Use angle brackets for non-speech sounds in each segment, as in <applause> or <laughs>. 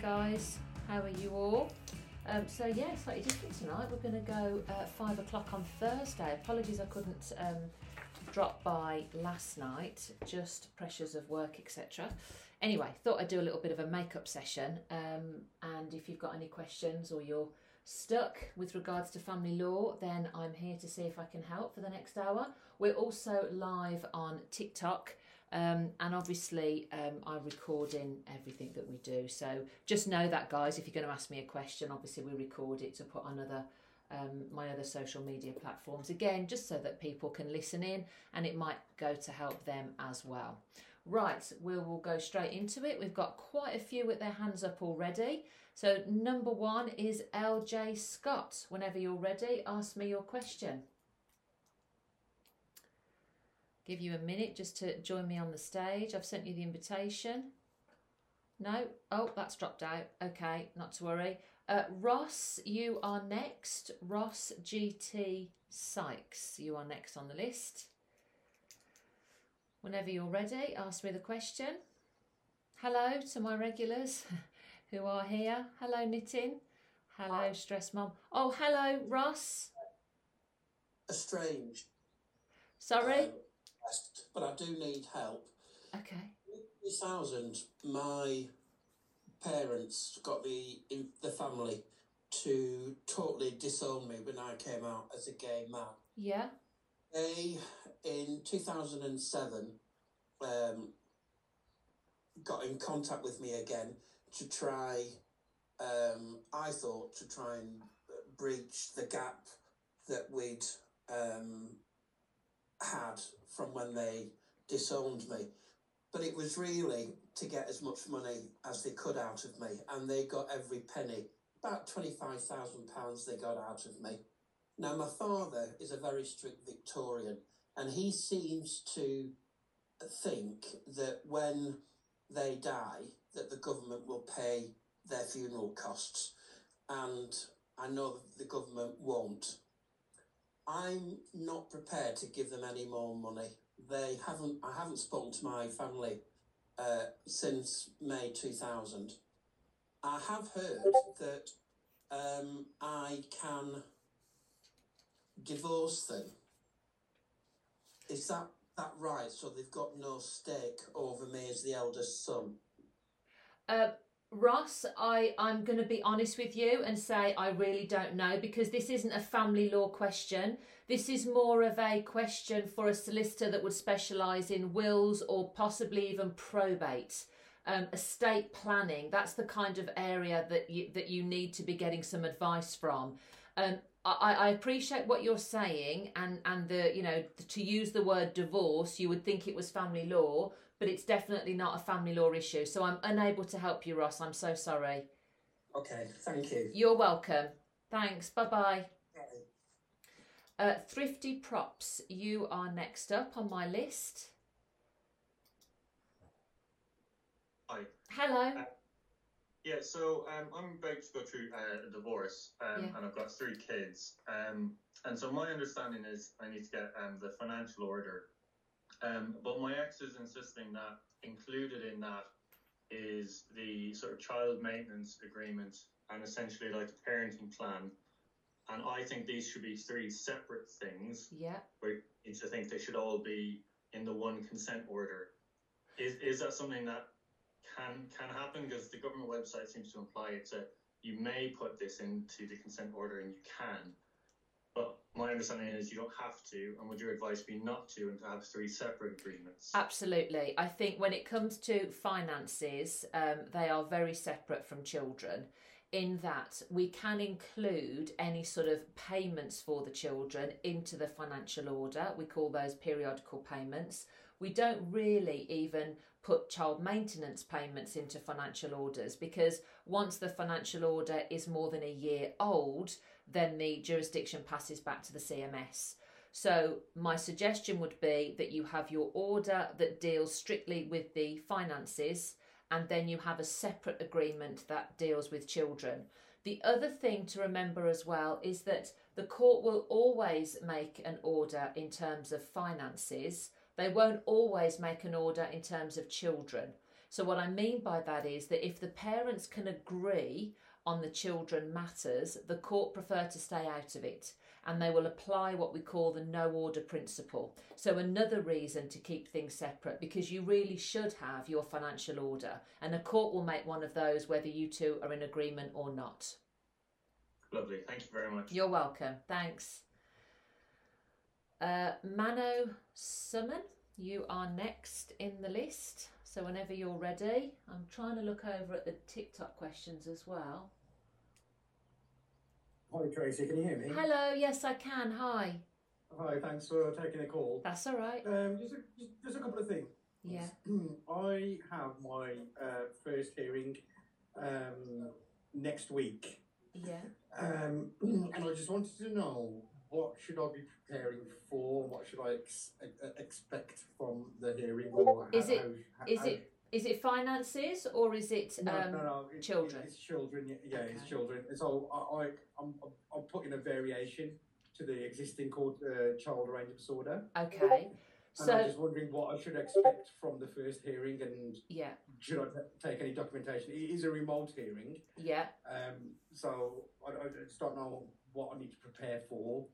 guys. How are you all? Um, so yeah, slightly different tonight. We're going to go at five o'clock on Thursday. Apologies, I couldn't um, drop by last night. Just pressures of work, etc. Anyway, thought I'd do a little bit of a makeup session. Um, and if you've got any questions or you're stuck with regards to family law, then I'm here to see if I can help for the next hour. We're also live on TikTok. Um, and obviously, um, I'm recording everything that we do. So just know that, guys. If you're going to ask me a question, obviously we record it to put on other um, my other social media platforms again, just so that people can listen in, and it might go to help them as well. Right, we will go straight into it. We've got quite a few with their hands up already. So number one is LJ Scott. Whenever you're ready, ask me your question give you a minute just to join me on the stage. I've sent you the invitation. No? Oh, that's dropped out. Okay, not to worry. Uh, Ross, you are next. Ross GT Sykes, you are next on the list. Whenever you're ready, ask me the question. Hello to my regulars <laughs> who are here. Hello, Knitting. Hello, Stress Mom. Oh, hello, Ross. Estranged. Sorry? Um, but I do need help. Okay. In 2000, my parents got the the family to totally disown me when I came out as a gay man. Yeah. They, in 2007, um, got in contact with me again to try, um, I thought, to try and breach the gap that we'd um, had from when they disowned me. But it was really to get as much money as they could out of me, and they got every penny. About £25,000 they got out of me. Now, my father is a very strict Victorian, and he seems to think that when they die, that the government will pay their funeral costs. And I know the government won't. I'm not prepared to give them any more money. They haven't. I haven't spoken to my family uh, since May 2000. I have heard that um, I can divorce them. Is that that right? So they've got no stake over me as the eldest son. Uh, Ross, I, I'm going to be honest with you and say I really don't know because this isn't a family law question. This is more of a question for a solicitor that would specialise in wills or possibly even probate. Um, estate planning that's the kind of area that you that you need to be getting some advice from um, I, I appreciate what you're saying and and the you know to use the word divorce you would think it was family law but it's definitely not a family law issue. So I'm unable to help you, Ross. I'm so sorry. Okay, thank you. You're welcome. Thanks. Bye bye. Uh, Thrifty Props, you are next up on my list. Hi. Hello. Uh, yeah, so um, I'm about to go through uh, a divorce, um, Yeah. and I've got three kids. Um, and so my understanding is I need to get um, the financial order. Um, but my ex is insisting that included in that is the sort of child maintenance agreement and essentially like a parenting plan. And I think these should be three separate things. Yeah. Where you think they should all be in the one consent order. Is is that something that can can happen? Because the government website seems to imply it's a you may put this into the consent order and you can. But my understanding is you don't have to, and would your advice be not to and to have three separate agreements? Absolutely. I think when it comes to finances, um, they are very separate from children in that we can include any sort of payments for the children into the financial order. We call those periodical payments. We don't really even put child maintenance payments into financial orders because once the financial order is more than a year old, then the jurisdiction passes back to the CMS. So, my suggestion would be that you have your order that deals strictly with the finances, and then you have a separate agreement that deals with children. The other thing to remember as well is that the court will always make an order in terms of finances, they won't always make an order in terms of children. So, what I mean by that is that if the parents can agree on the children matters, the court prefer to stay out of it and they will apply what we call the no order principle. So, another reason to keep things separate because you really should have your financial order, and a court will make one of those whether you two are in agreement or not. Lovely. Thank you very much. You're welcome. Thanks. Uh, Mano Summon, you are next in the list. So whenever you're ready, I'm trying to look over at the TikTok questions as well. Hi Tracy, can you hear me? Hello, yes I can. Hi. Hi, thanks for taking the call. That's all right. Um, just, a, just, just a couple of things. Yeah. <clears throat> I have my uh, first hearing um, next week, Yeah. um, <clears throat> and I just wanted to know what should I be preparing for? What should I ex- expect from the hearing? Or Is it- how- Is how- it is it finances or is it um no, no. It's, children? It's children. Yeah, yeah it's children. So I, I, I'm, I'm- putting a variation to the existing called uh, child arrangements order. okay. And So I'm just wondering what I should expect from the first hearing and yeah, should I t- take any documentation? It is a remote hearing, yeah. um, so I, I just don't know what I need to prepare for.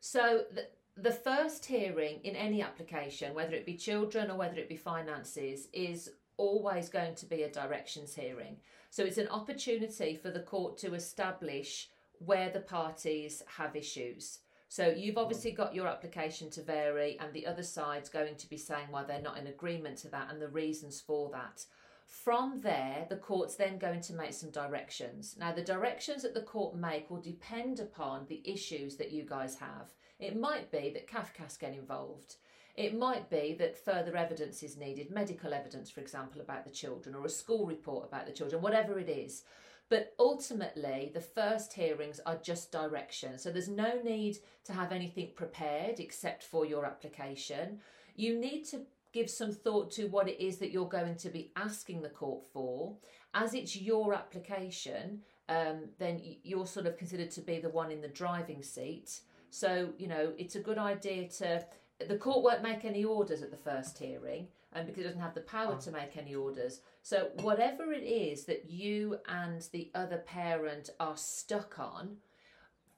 So the, the first hearing in any application, whether it be children or whether it be finances, is always going to be a directions hearing. So it's an opportunity for the court to establish where the parties have issues. So you've hmm. obviously got your application to vary, and the other side's going to be saying why they're not in agreement to that and the reasons for that. From there, the court's then going to make some directions. Now, the directions that the court make will depend upon the issues that you guys have. It might be that CAFCASS get involved. It might be that further evidence is needed, medical evidence, for example, about the children, or a school report about the children, whatever it is. But ultimately, the first hearings are just direction. So there's no need to have anything prepared except for your application. You need to give some thought to what it is that you're going to be asking the court for. As it's your application, um, then you're sort of considered to be the one in the driving seat. So, you know, it's a good idea to. The court won't make any orders at the first hearing, and because it doesn't have the power to make any orders. So, whatever it is that you and the other parent are stuck on,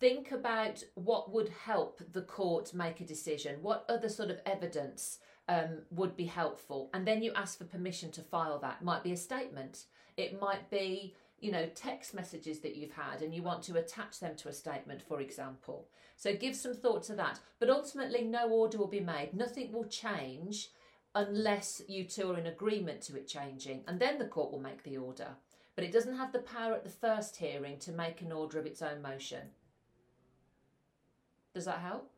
think about what would help the court make a decision. What other sort of evidence um, would be helpful? And then you ask for permission to file that. It might be a statement, it might be, you know, text messages that you've had and you want to attach them to a statement, for example. So give some thought to that. But ultimately, no order will be made. Nothing will change unless you two are in agreement to it changing. And then the court will make the order. But it doesn't have the power at the first hearing to make an order of its own motion. Does that help?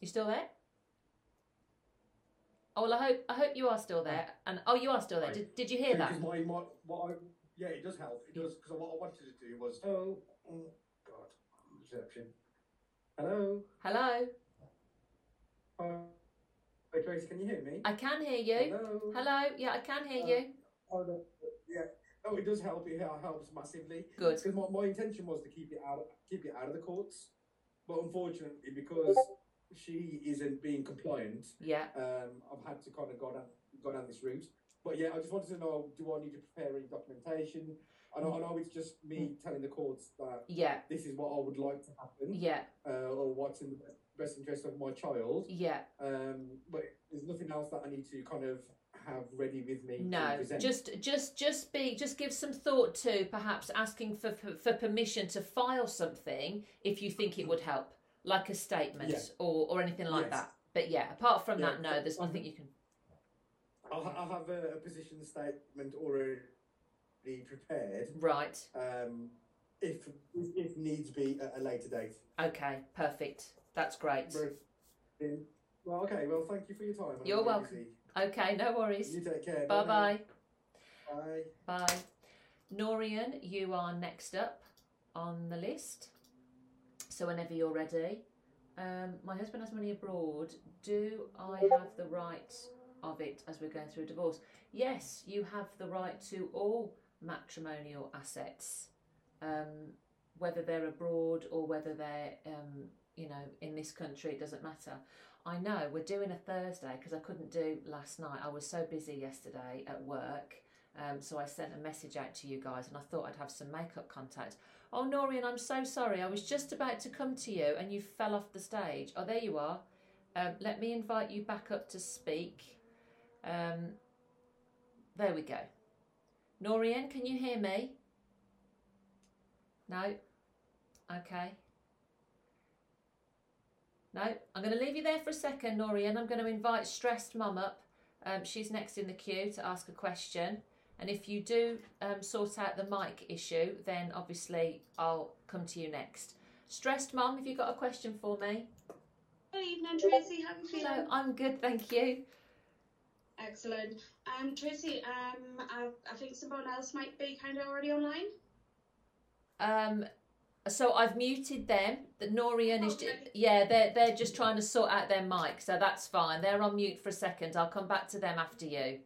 You still there? Oh well, I hope I hope you are still there. And oh, you are still there. Hi. Did, did you hear that? Because my, my, what I, yeah, it does help. It does because what I wanted to do was oh, oh God, reception. Hello, Hello, hi, Hi, Tracy, can you hear me? I can hear you. Hello. Hello, yeah, I can hear Uh, you. Oh, no, yeah. Oh, it does help. It helps massively. Good. Because my, my intention was to keep it out, keep it out of the courts, but unfortunately, because she isn't being compliant, Yeah, um, I've had to kind of go down, go down this route. But yeah, I just wanted to know: Do I need to prepare any documentation? I know, I know it's just me telling the courts that yeah, this is what I would like to happen, yeah, uh, or what's in the best interest of my child. yeah. Um, but there's nothing else that I need to kind of have ready with me. No, just just just be just give some thought to perhaps asking for, for permission to file something if you think it would help, like a statement Yeah. or or anything like Yes. that. But yeah, apart from Yeah, that, no, there's um, nothing you can. I'll, ha- I'll have a, a position statement already prepared. Right. Um, if if, if needs be at a later date. Okay. Perfect. That's great. Brilliant. Well, okay. Well, thank you for your time. I'm You're welcome. Okay. No worries. You take care. Bye bye. Bye. Bye. Norian, you are next up on the list. So whenever you're ready. Um, my husband has money abroad. Do I have the right of it as we're going through a divorce? Yes, you have the right to all matrimonial assets, um, whether they're abroad or whether they're, um, you know, in this country. It doesn't matter. I know we're doing a Thursday because I couldn't do last night. I was so busy yesterday at work. Um, so I sent a message out to you guys and I thought I'd have some makeup contact. Oh, Norian, I'm so sorry. I was just about to come to you and you fell off the stage. Oh, there you are. Um, let me invite you back up to speak. Um, there we go. Norian, can you hear me? No? Okay. No, I'm going to leave you there for a second, Norian. I'm going to invite Stressed Mum up. Um, she's next in the queue to ask a question. And if you do um, sort out the mic issue, then obviously I'll come to you next. Stressed Mum, have you got a question for me? Good evening, Tracy. How are you feeling? Hello, I'm good, thank you. Excellent. Um, Tracy, um, I, I think someone else might be kind of already online. Um, so I've muted them. The Norian is, Okay. yeah, they're they're just trying to sort out their mic, so that's fine. They're on mute for a second. I'll come back to them after you.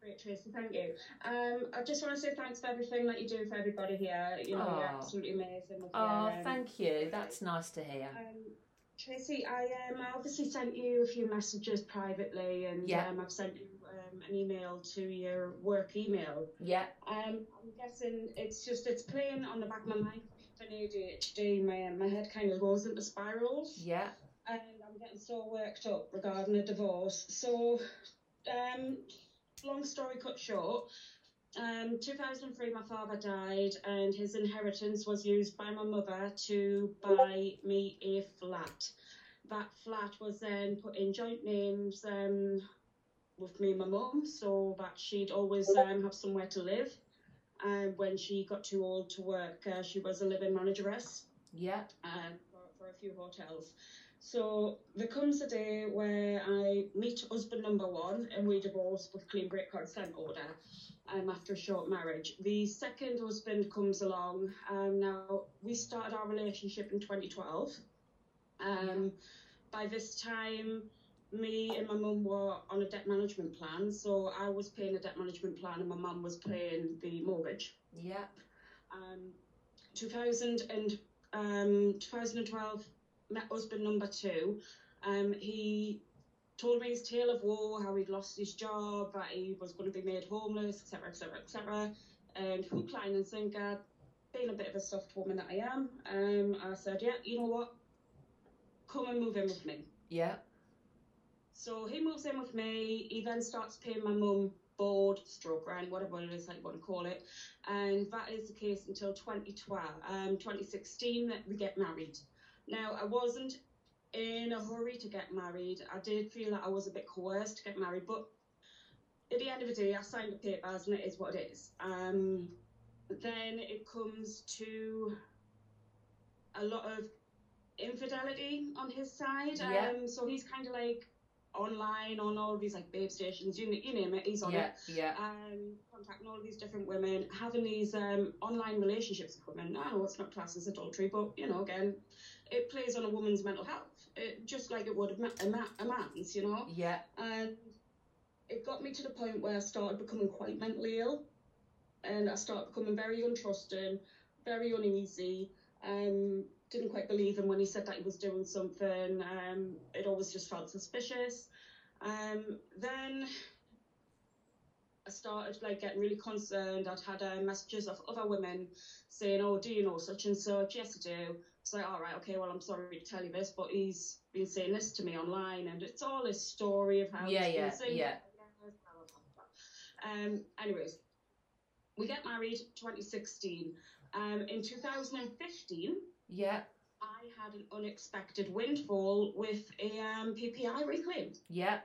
Great, Tracy. Thank you. Um, I just want to say thanks for everything that you do for everybody here. You know, you're absolutely amazing. With Oh, thank you. That's nice to hear. Um, Tracy, I um, I obviously sent you a few messages privately, and Yeah. um, I've sent you um, an email to your work email. Yeah, Um, I'm guessing it's just it's playing on the back of my mind. For ADHD, my my head kind of goes into spirals. yeah, and I'm getting so worked up regarding a divorce. So, um, long story cut short, um, 2003, my father died, and his inheritance was used by my mother to buy me a flat. That flat was then put in joint names um, with me and my mum, so that she'd always um, have somewhere to live. And when she got too old to work, uh, she was a living manageress yeah, um, for, for a few hotels. So there comes a day where I meet husband number one and we divorce with clean break consent order um, after a short marriage. The second husband comes along. Um, now, we started our relationship in 2012. Um, by this time, me and my mum were on a debt management plan. So I was paying a debt management plan and my mum was paying the mortgage Yep. um, 2000 and um, 2012 met husband number two. Um, he told me his tale of war, how he'd lost his job, that he was going to be made homeless, etc., etc., etc. And hook, line, and sinker, being a bit of a soft woman that I am, um, I said, yeah, you know what? Come and move in with me. yeah, So he moves in with me. He then starts paying my mum board, stroke rent, whatever it is that you want to call it. And that is the case until 2012, um, 2016 that we get married. Now, I wasn't in a hurry to get married. I did feel that I was a bit coerced to get married, but at the end of the day, I signed the papers and it is what it is. Um, then it comes to a lot of infidelity on his side. Yeah. Um, so he's kind of like online on all of these like babe stations, you, you name it, he's on yeah, it. yeah, Um, contacting all of these different women, having these um, online relationships with women. I know it's not classed as adultery, but you know, again, it plays on a woman's mental health, it, just like it would a, ma- a, man's, you know. yeah, And it got me to the point where I started becoming quite mentally ill, and I started becoming very untrusting, very uneasy. Um, didn't quite believe him when he said that he was doing something. Um, it always just felt suspicious. Um, then I started like getting really concerned. I'd had uh, messages of other women saying, "Oh, do you know such and such?" Yes, I do. It's like, all right, okay, well, I'm sorry to tell you this, but he's been saying this to me online, and it's all his story of how Yeah, yeah, yeah. Um, anyways, we get married 2016. Um, in 2015, yeah, I had an unexpected windfall with a um, PPI reclaim, yeah,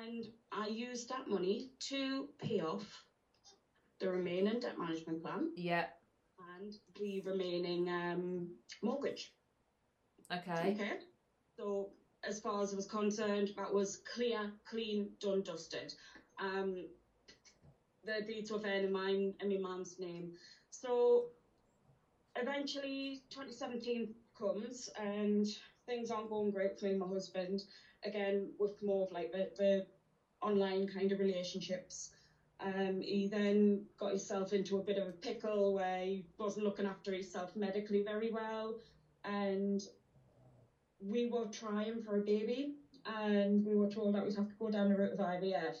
and I used that money to pay off the remaining debt management plan yeah. And the remaining um, mortgage. Okay, Okay. So as far as I was concerned, that was clear, clean, done, dusted. Um, the deeds were then in mine in my mum's name. So eventually 2017 comes and things aren't going great for me and my husband. Again, with more of like the, the online kind of relationships. Um, he then got himself into a bit of a pickle where he wasn't looking after himself medically very well and we were trying for a baby, and we were told that we'd have to go down the route of IVF.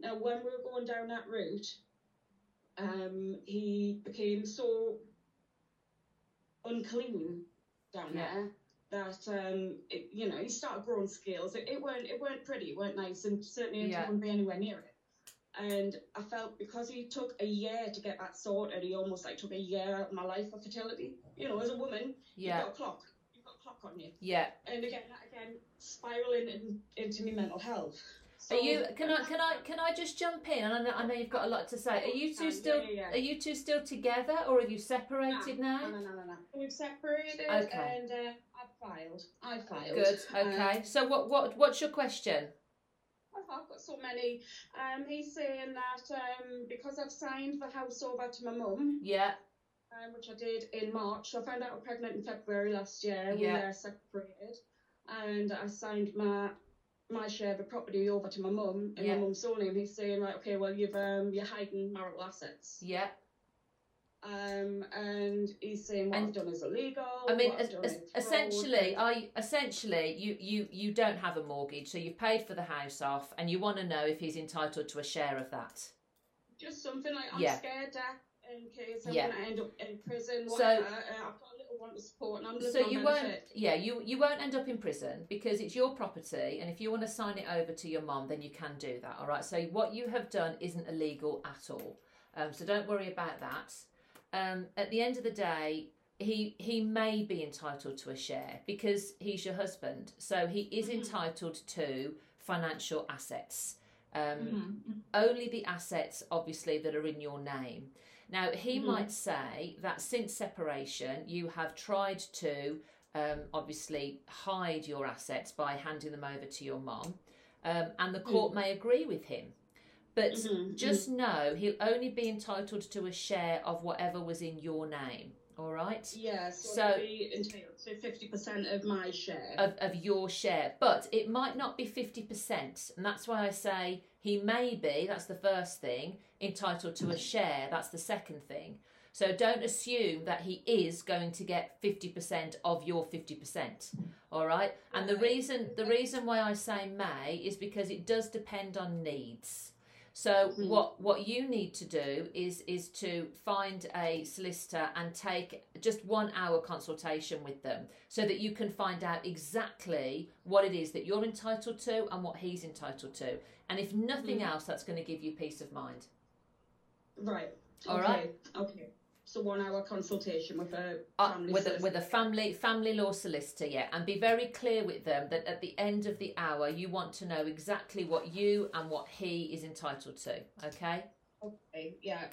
Now, when we were going down that route, um, he became so unclean down Yeah. there that um, it, you know he started growing scales. It, it weren't it weren't pretty, it weren't nice, and certainly Yeah. wouldn't be anywhere near it. And I felt because he took a year to get that sorted, he almost like took a year out of my life of fertility. You know, as a woman, Yeah. you've got a clock, you've got a clock on you, Yeah. and again, again, spiraling in, into my mental health. Are you? Can I? Can I? Can I just jump in? And I know, I know you've got a lot to say. Are you two still? yeah, yeah. Are you two still together, or have you separated No, now? no, no, no, no. We've separated, Okay. and uh, I filed. I filed. Good. Um, Okay. So what? What? What's your question? I've got so many. Um, he's saying that um, because I've signed the house over to my mum, Yeah. um, which I did in March. I found out I was pregnant in February last year. Yeah. We are separated, and I signed my my share of the property over to my mum in Yeah. my mum's name. He's saying, right, okay, well you've um you're hiding marital assets. Yeah. Um, and he's saying what And- I've done is illegal. I mean, what I've es- done es- is essentially, I essentially you you you don't have a mortgage, so you've paid for the house off, and you want to know if he's entitled to a share of that. just something like I'm Yeah. scared that in case I'm Yeah. gonna end up in prison. So- Whatever. uh, I've got a little one to support, and I'm living So on you won't, benefit. yeah, you you won't end up in prison because it's your property, and if you want to sign it over to your mum, then you can do that. All right. So what you have done isn't illegal at all. Um, so don't worry about that. Um, at the end of the day, he he may be entitled to a share because he's your husband. So he is Mhm. entitled to financial assets. Um, Mhm. only the assets obviously that are in your name now he Mhm. might say that since separation you have tried to um, obviously hide your assets by handing them over to your mom um, and the court may agree with him but Mhm. just know he'll only be entitled to a share of whatever was in your name all right Yeah, so, So- it'd be entitled to fifty percent of my share. of, of your share, but it might not be 50%. And that's why I say he may be, that's the first thing, entitled to a share, that's the second thing. So don't assume that he is going to get 50% of your 50%. All right? And the reason the reason why I say may is because it does depend on needs. So Mhm. what what you need to do is is to find a solicitor and take just one hour consultation with them so that you can find out exactly what it is that you're entitled to and what he's entitled to. And if nothing Mhm. else, that's going to give you peace of mind. right. All okay. right. Okay. So one hour consultation with a Uh, with a, with a family family law solicitor, yeah, and be very clear with them that at the end of the hour you want to know exactly what you and what he is entitled to. Okay. Okay. Yeah.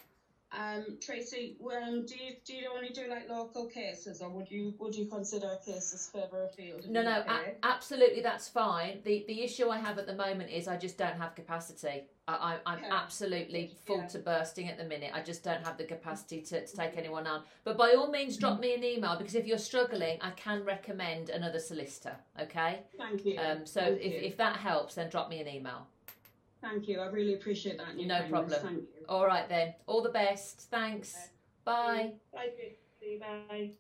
Um, Tracy, um, do you do you only do like local cases, or would you would you consider cases further afield? No, no, a- absolutely, that's fine. the The issue I have at the moment is I just don't have capacity. I, I, I'm Okay. absolutely full Yeah. to bursting at the minute. I just don't have the capacity to, to take anyone on. But by all means, drop me an email because if you're struggling, I can recommend another solicitor. Okay. Thank you. Um. So Thank if, you. if that helps, then drop me an email. Thank you. I really appreciate that. and your No kindness. problem. Thank you. All right then. All the best. Thanks. Okay. Bye. Bye. Tracy. Bye.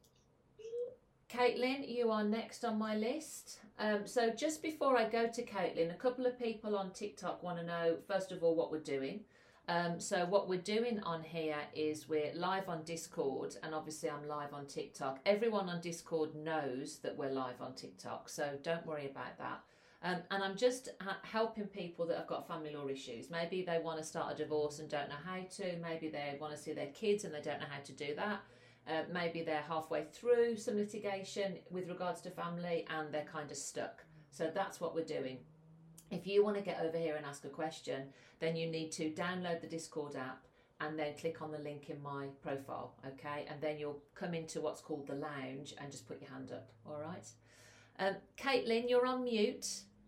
Caitlin, you are next on my list. Um, so just before I go to Caitlin, a couple of people on TikTok want to know first of all what we're doing. Um, so what we're doing on here is we're live on Discord, and obviously I'm live on TikTok. Everyone on Discord knows that we're live on TikTok, so don't worry about that. Um, and I'm just ha- helping people that have got family law issues. Maybe they want to start a divorce and don't know how to. Maybe they want to see their kids and they don't know how to do that. Uh, maybe they're halfway through some litigation with regards to family and they're kind of stuck. So that's what we're doing. If you want to get over here and ask a question, then you need to download the Discord app and then click on the link in my profile, okay? And then you'll come into what's called the lounge and just put your hand up, all right? Um, Caitlin, you're on mute.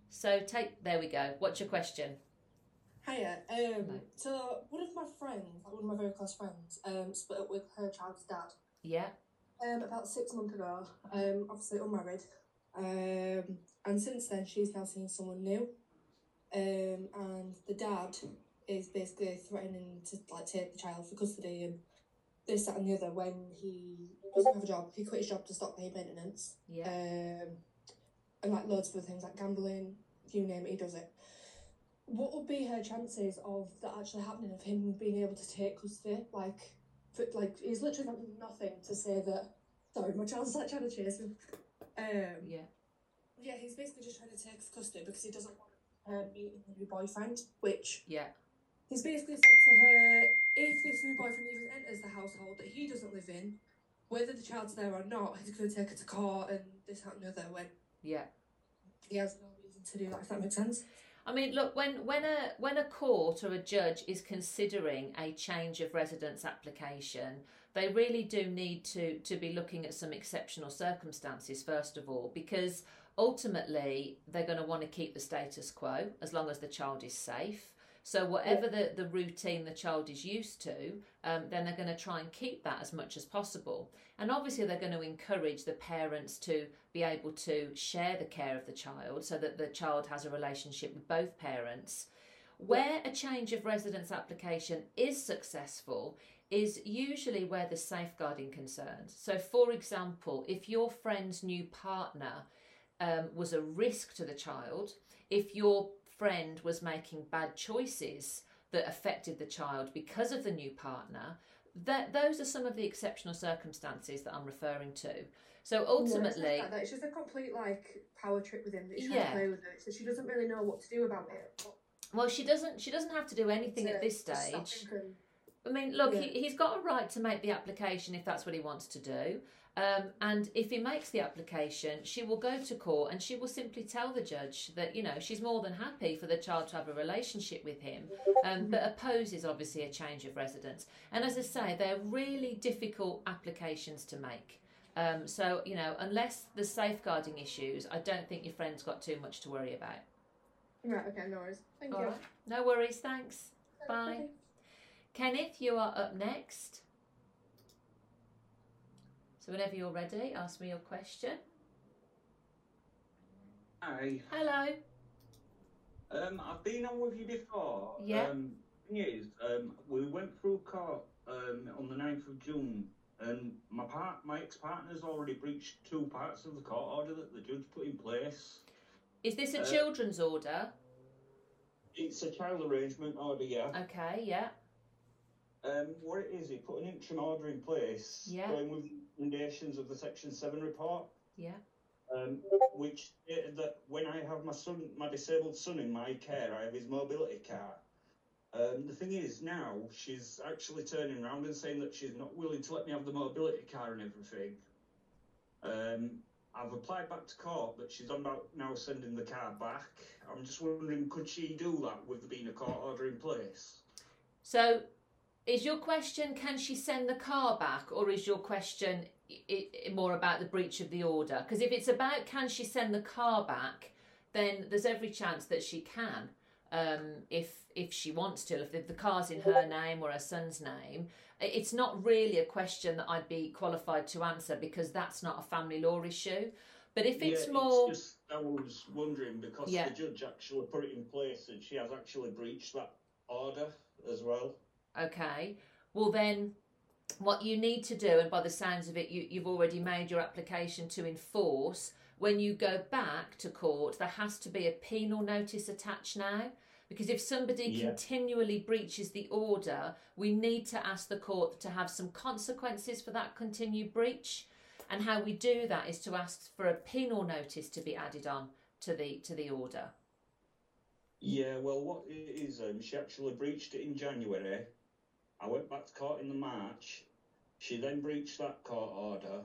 So take, there we go. What's your question? Hiya. Um, Hello. so one of my friends, one of my very close friends, um, split up with her child's dad. Yeah, Um, about six months ago. Um, obviously unmarried. Um, and since then she's now seeing someone new. Um, and the dad is basically threatening to like take the child for custody and this, that, and the other. When he doesn't have a job, he quit his job to stop paying maintenance. yeah, Um, and like loads of other things like gambling, you name it, he does it. What would be her chances of that actually happening, of him being able to take custody? Like, for, like he's literally done nothing to say that. Sorry, my child's like trying to chase him. Um, Yeah. yeah, he's basically just trying to take custody because he doesn't want her meeting a new boyfriend, which Yeah. he's basically said to her if this new boyfriend even enters the household that he doesn't live in, whether the child's there or not, he's going to take her to court and this, that, and the other when Yeah. He has no reason to do that, if that makes sense. I mean, look when when a when a court or a judge is considering a change of residence application, they really do need to to be looking at some exceptional circumstances first of all, because ultimately they're going to want to keep the status quo as long as the child is safe. So whatever the, the routine the child is used to, um, then they're going to try and keep that as much as possible. And obviously they're going to encourage the parents to be able to share the care of the child so that the child has a relationship with both parents. Where a change of residence application is successful is usually where the safeguarding concerns. So, for example, if your friend's new partner um, was a risk to the child, if your friend was making bad choices that affected the child because of the new partner, that those are some of the exceptional circumstances that I'm referring to. So ultimately, Yeah, it's, just like that. it's just a complete like power trip with him that he's trying to play with her. So she doesn't really know what to do about it. well, she doesn't she doesn't have to do anything To- at this stage. I mean, look, Yeah. he, he's got a right to make the application if that's what he wants to do. Um, and if he makes the application, she will go to court and she will simply tell the judge that, you know, she's more than happy for the child to have a relationship with him, um, but opposes obviously a change of residence. And as I say, they're really difficult applications to make. Um, so, you know, unless there's safeguarding issues, I don't think your friend's got too much to worry about. Right, okay, no worries. Thank All you. right. No worries, thanks. Bye. Okay. Kenneth, you are up next. So whenever you're ready, ask me your question. Hi. Hello. Um, I've been on with you before. Yeah. Um, thing is, um, we went through court um, on the 9th of June, and my part, my ex-partner's already breached two parts of the court order that the judge put in place. Is this a Uh, children's order? It's a child arrangement order, yeah. Okay, yeah. Um, what it is, he put an interim order in place, Yeah. going with recommendations of the Section 7 report. Yeah. um, which stated that when I have my son, my disabled son in my care, I have his mobility car. Um, the thing is, now she's actually turning around and saying that she's not willing to let me have the mobility car and everything. Um, I've applied back to court, but she's on about now sending the car back. I'm just wondering, could she do that with there being a court order in place? So is your question can she send the car back or is your question more about the breach of the order? Because if it's about can she send the car back, then there's every chance that she can. Um, if if she wants to, if the, the car's in her name or her son's name, it's not really a question that I'd be qualified to answer because that's not a family law issue. But if it's yeah, more, It's just, I was wondering because Yeah. the judge actually put it in place and she has actually breached that order as well. Okay. Well, then, what you need to do, and by the sounds of it, you, you've already made your application to enforce. When you go back to court, there has to be a penal notice attached now. Because if somebody Yeah. continually breaches the order, we need to ask the court to have some consequences for that continued breach. And how we do that is to ask for a penal notice to be added on to the to the order. Yeah, well, what it is, um, she actually breached it in January. I went back to court in the March. She then breached that court order.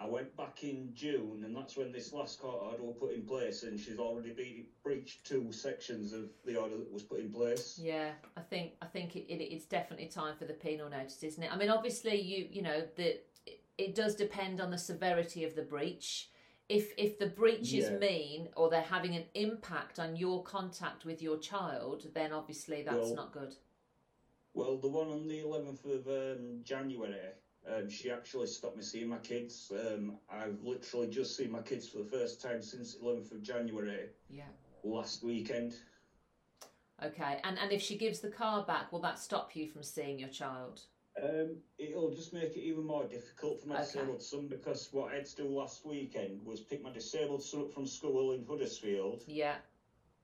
I went back in June, and that's when this last court order was put in place, and she's already be, breached two sections of the order that was put in place. Yeah, I think I think it, it, it's definitely time for the penal notice, isn't it? I mean, obviously, you you know the it, it does depend on the severity of the breach. If if the breach Yeah. is mean or they're having an impact on your contact with your child, then obviously that's Well- not good. Well, the one on the 11th of um, January, um, she actually stopped me seeing my kids. Um, I've literally just seen my kids for the first time since 11th of January Yeah. last weekend. Okay, and and if she gives the car back, will that stop you from seeing your child? Um, it'll just make it even more difficult for my Okay. disabled son because what I had to do last weekend was pick my disabled son up from school in Huddersfield, Yeah,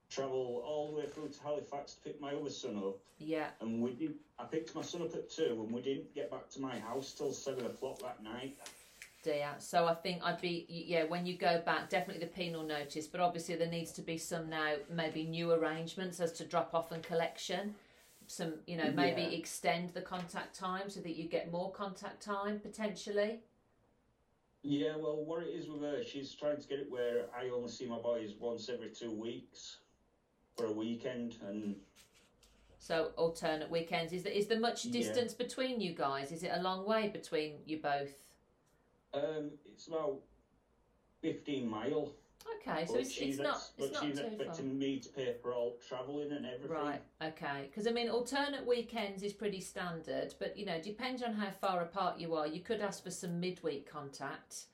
travel all the way through to Halifax to pick my other son up, yeah. and we did. I picked my son up at two, and we didn't get back to my house till seven o'clock that night. dear. So I think I'd be yeah when you go back, definitely the penal notice, but obviously there needs to be some now maybe new arrangements as to drop off and collection. Some you know maybe Yeah. extend the contact time so that you get more contact time potentially. Yeah, well, what it is with her, she's trying to get it where I only see my boys once every two weeks for a weekend, and So alternate weekends. Is there is there much Yeah. distance between you guys? Is it a long way between you both? um, it's about fifteen mile. Okay, so but it's, it's not it's but not she's too expecting far. me to pay for all travelling and everything. Right. Okay. Because I mean, alternate weekends is pretty standard, but you know, depends on how far apart you are. You could ask for some midweek contact.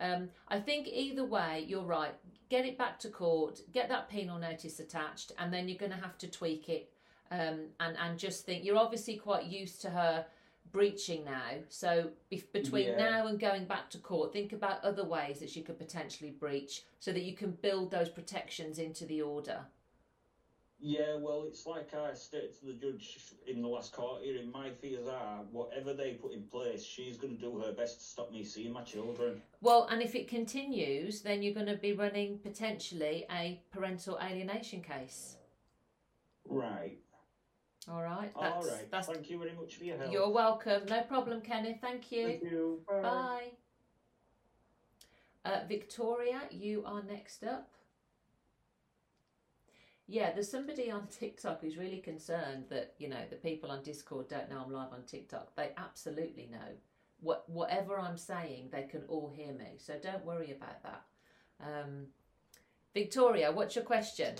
Um, I think either way, you're right. Get it back to court, get that penal notice attached, and then you're going to have to tweak it. Um, and and just think you're obviously quite used to her breaching now. So if, between Yeah. now and going back to court, think about other ways that she could potentially breach, so that you can build those protections into the order. Yeah, well, it's like I stated to the judge in the last court hearing. My fears are whatever they put in place, she's going to do her best to stop me seeing my children. Well, and if it continues, then you're going to be running potentially a parental alienation case. Right. All right. All That's, right. That's, Thank you very much for your help. you're welcome. No problem, Kenneth. Thank you. Thank you. Bye. Bye. Uh, Victoria, you are next up. Yeah, there's somebody on TikTok who's really concerned that you know the people on Discord don't know I'm live on TikTok. They absolutely know. What whatever I'm saying, they can all hear me. So don't worry about that. Um, Victoria, what's your question?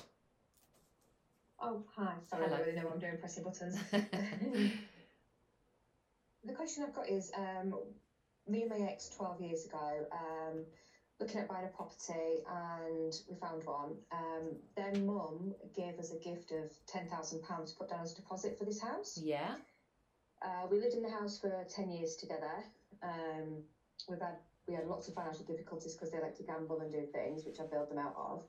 Oh, hi. Sorry, I Hello. don't really know what I'm doing pressing buttons. <laughs> the question I've got is um, me and my ex 12 years ago um, looking at buying a property and we found one. Um, their mum gave us a gift of £10,000 to put down as a deposit for this house. yeah, Uh, we lived in the house for 10 years together. Um, we've had we had lots of financial difficulties because they like to gamble and do things, which I bailed them out of.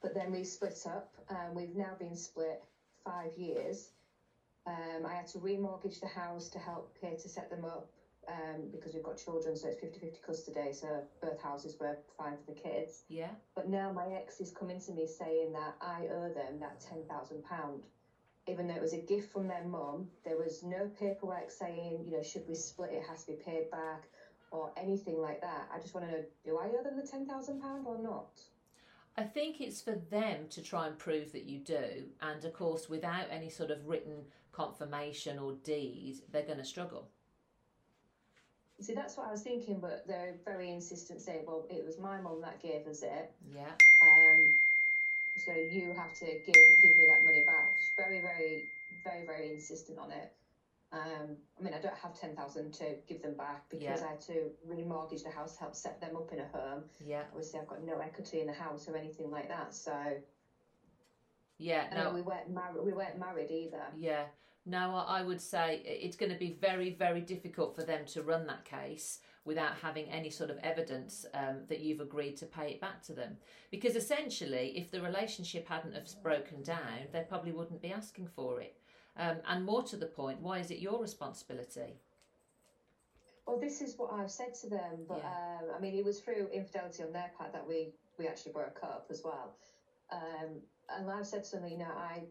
But then we split up. Um, we've now been split five years. Um, I had to remortgage the house to help pay to set them up um, because we've got children, so it's 50 50 custody, so both houses were fine for the kids. yeah. But now my ex is coming to me saying that I owe them that ten thousand pound, even though it was a gift from their mum. There was no paperwork saying, you know, should we split it, has to be paid back, or anything like that. I just want to know, do I owe them the ten thousand pound or not? I think it's for them to try and prove that you do, and of course, without any sort of written confirmation or deed, they're going to struggle. See, that's what I was thinking, but they're very insistent, saying, well, it was my mum that gave us it. Yeah, Um, so you have to give give me that money back. She's very, very, very, very insistent on it. Um, I mean, I don't have ten thousand to give them back because Yeah. I had to remortgage the house, to help set them up in a home. yeah, Obviously, I've got no equity in the house or anything like that. So, yeah. and No, we weren't married. We weren't married either. Yeah. No, I would say it's going to be very, very difficult for them to run that case without having any sort of evidence um, that you've agreed to pay it back to them. Because essentially, if the relationship hadn't have broken down, they probably wouldn't be asking for it. Um, and more to the point, why is it your responsibility? Well, this is what I've said to them, but Yeah. um, I mean, it was through infidelity on their part that we we actually broke up as well. Um, and I've said to them, you know, I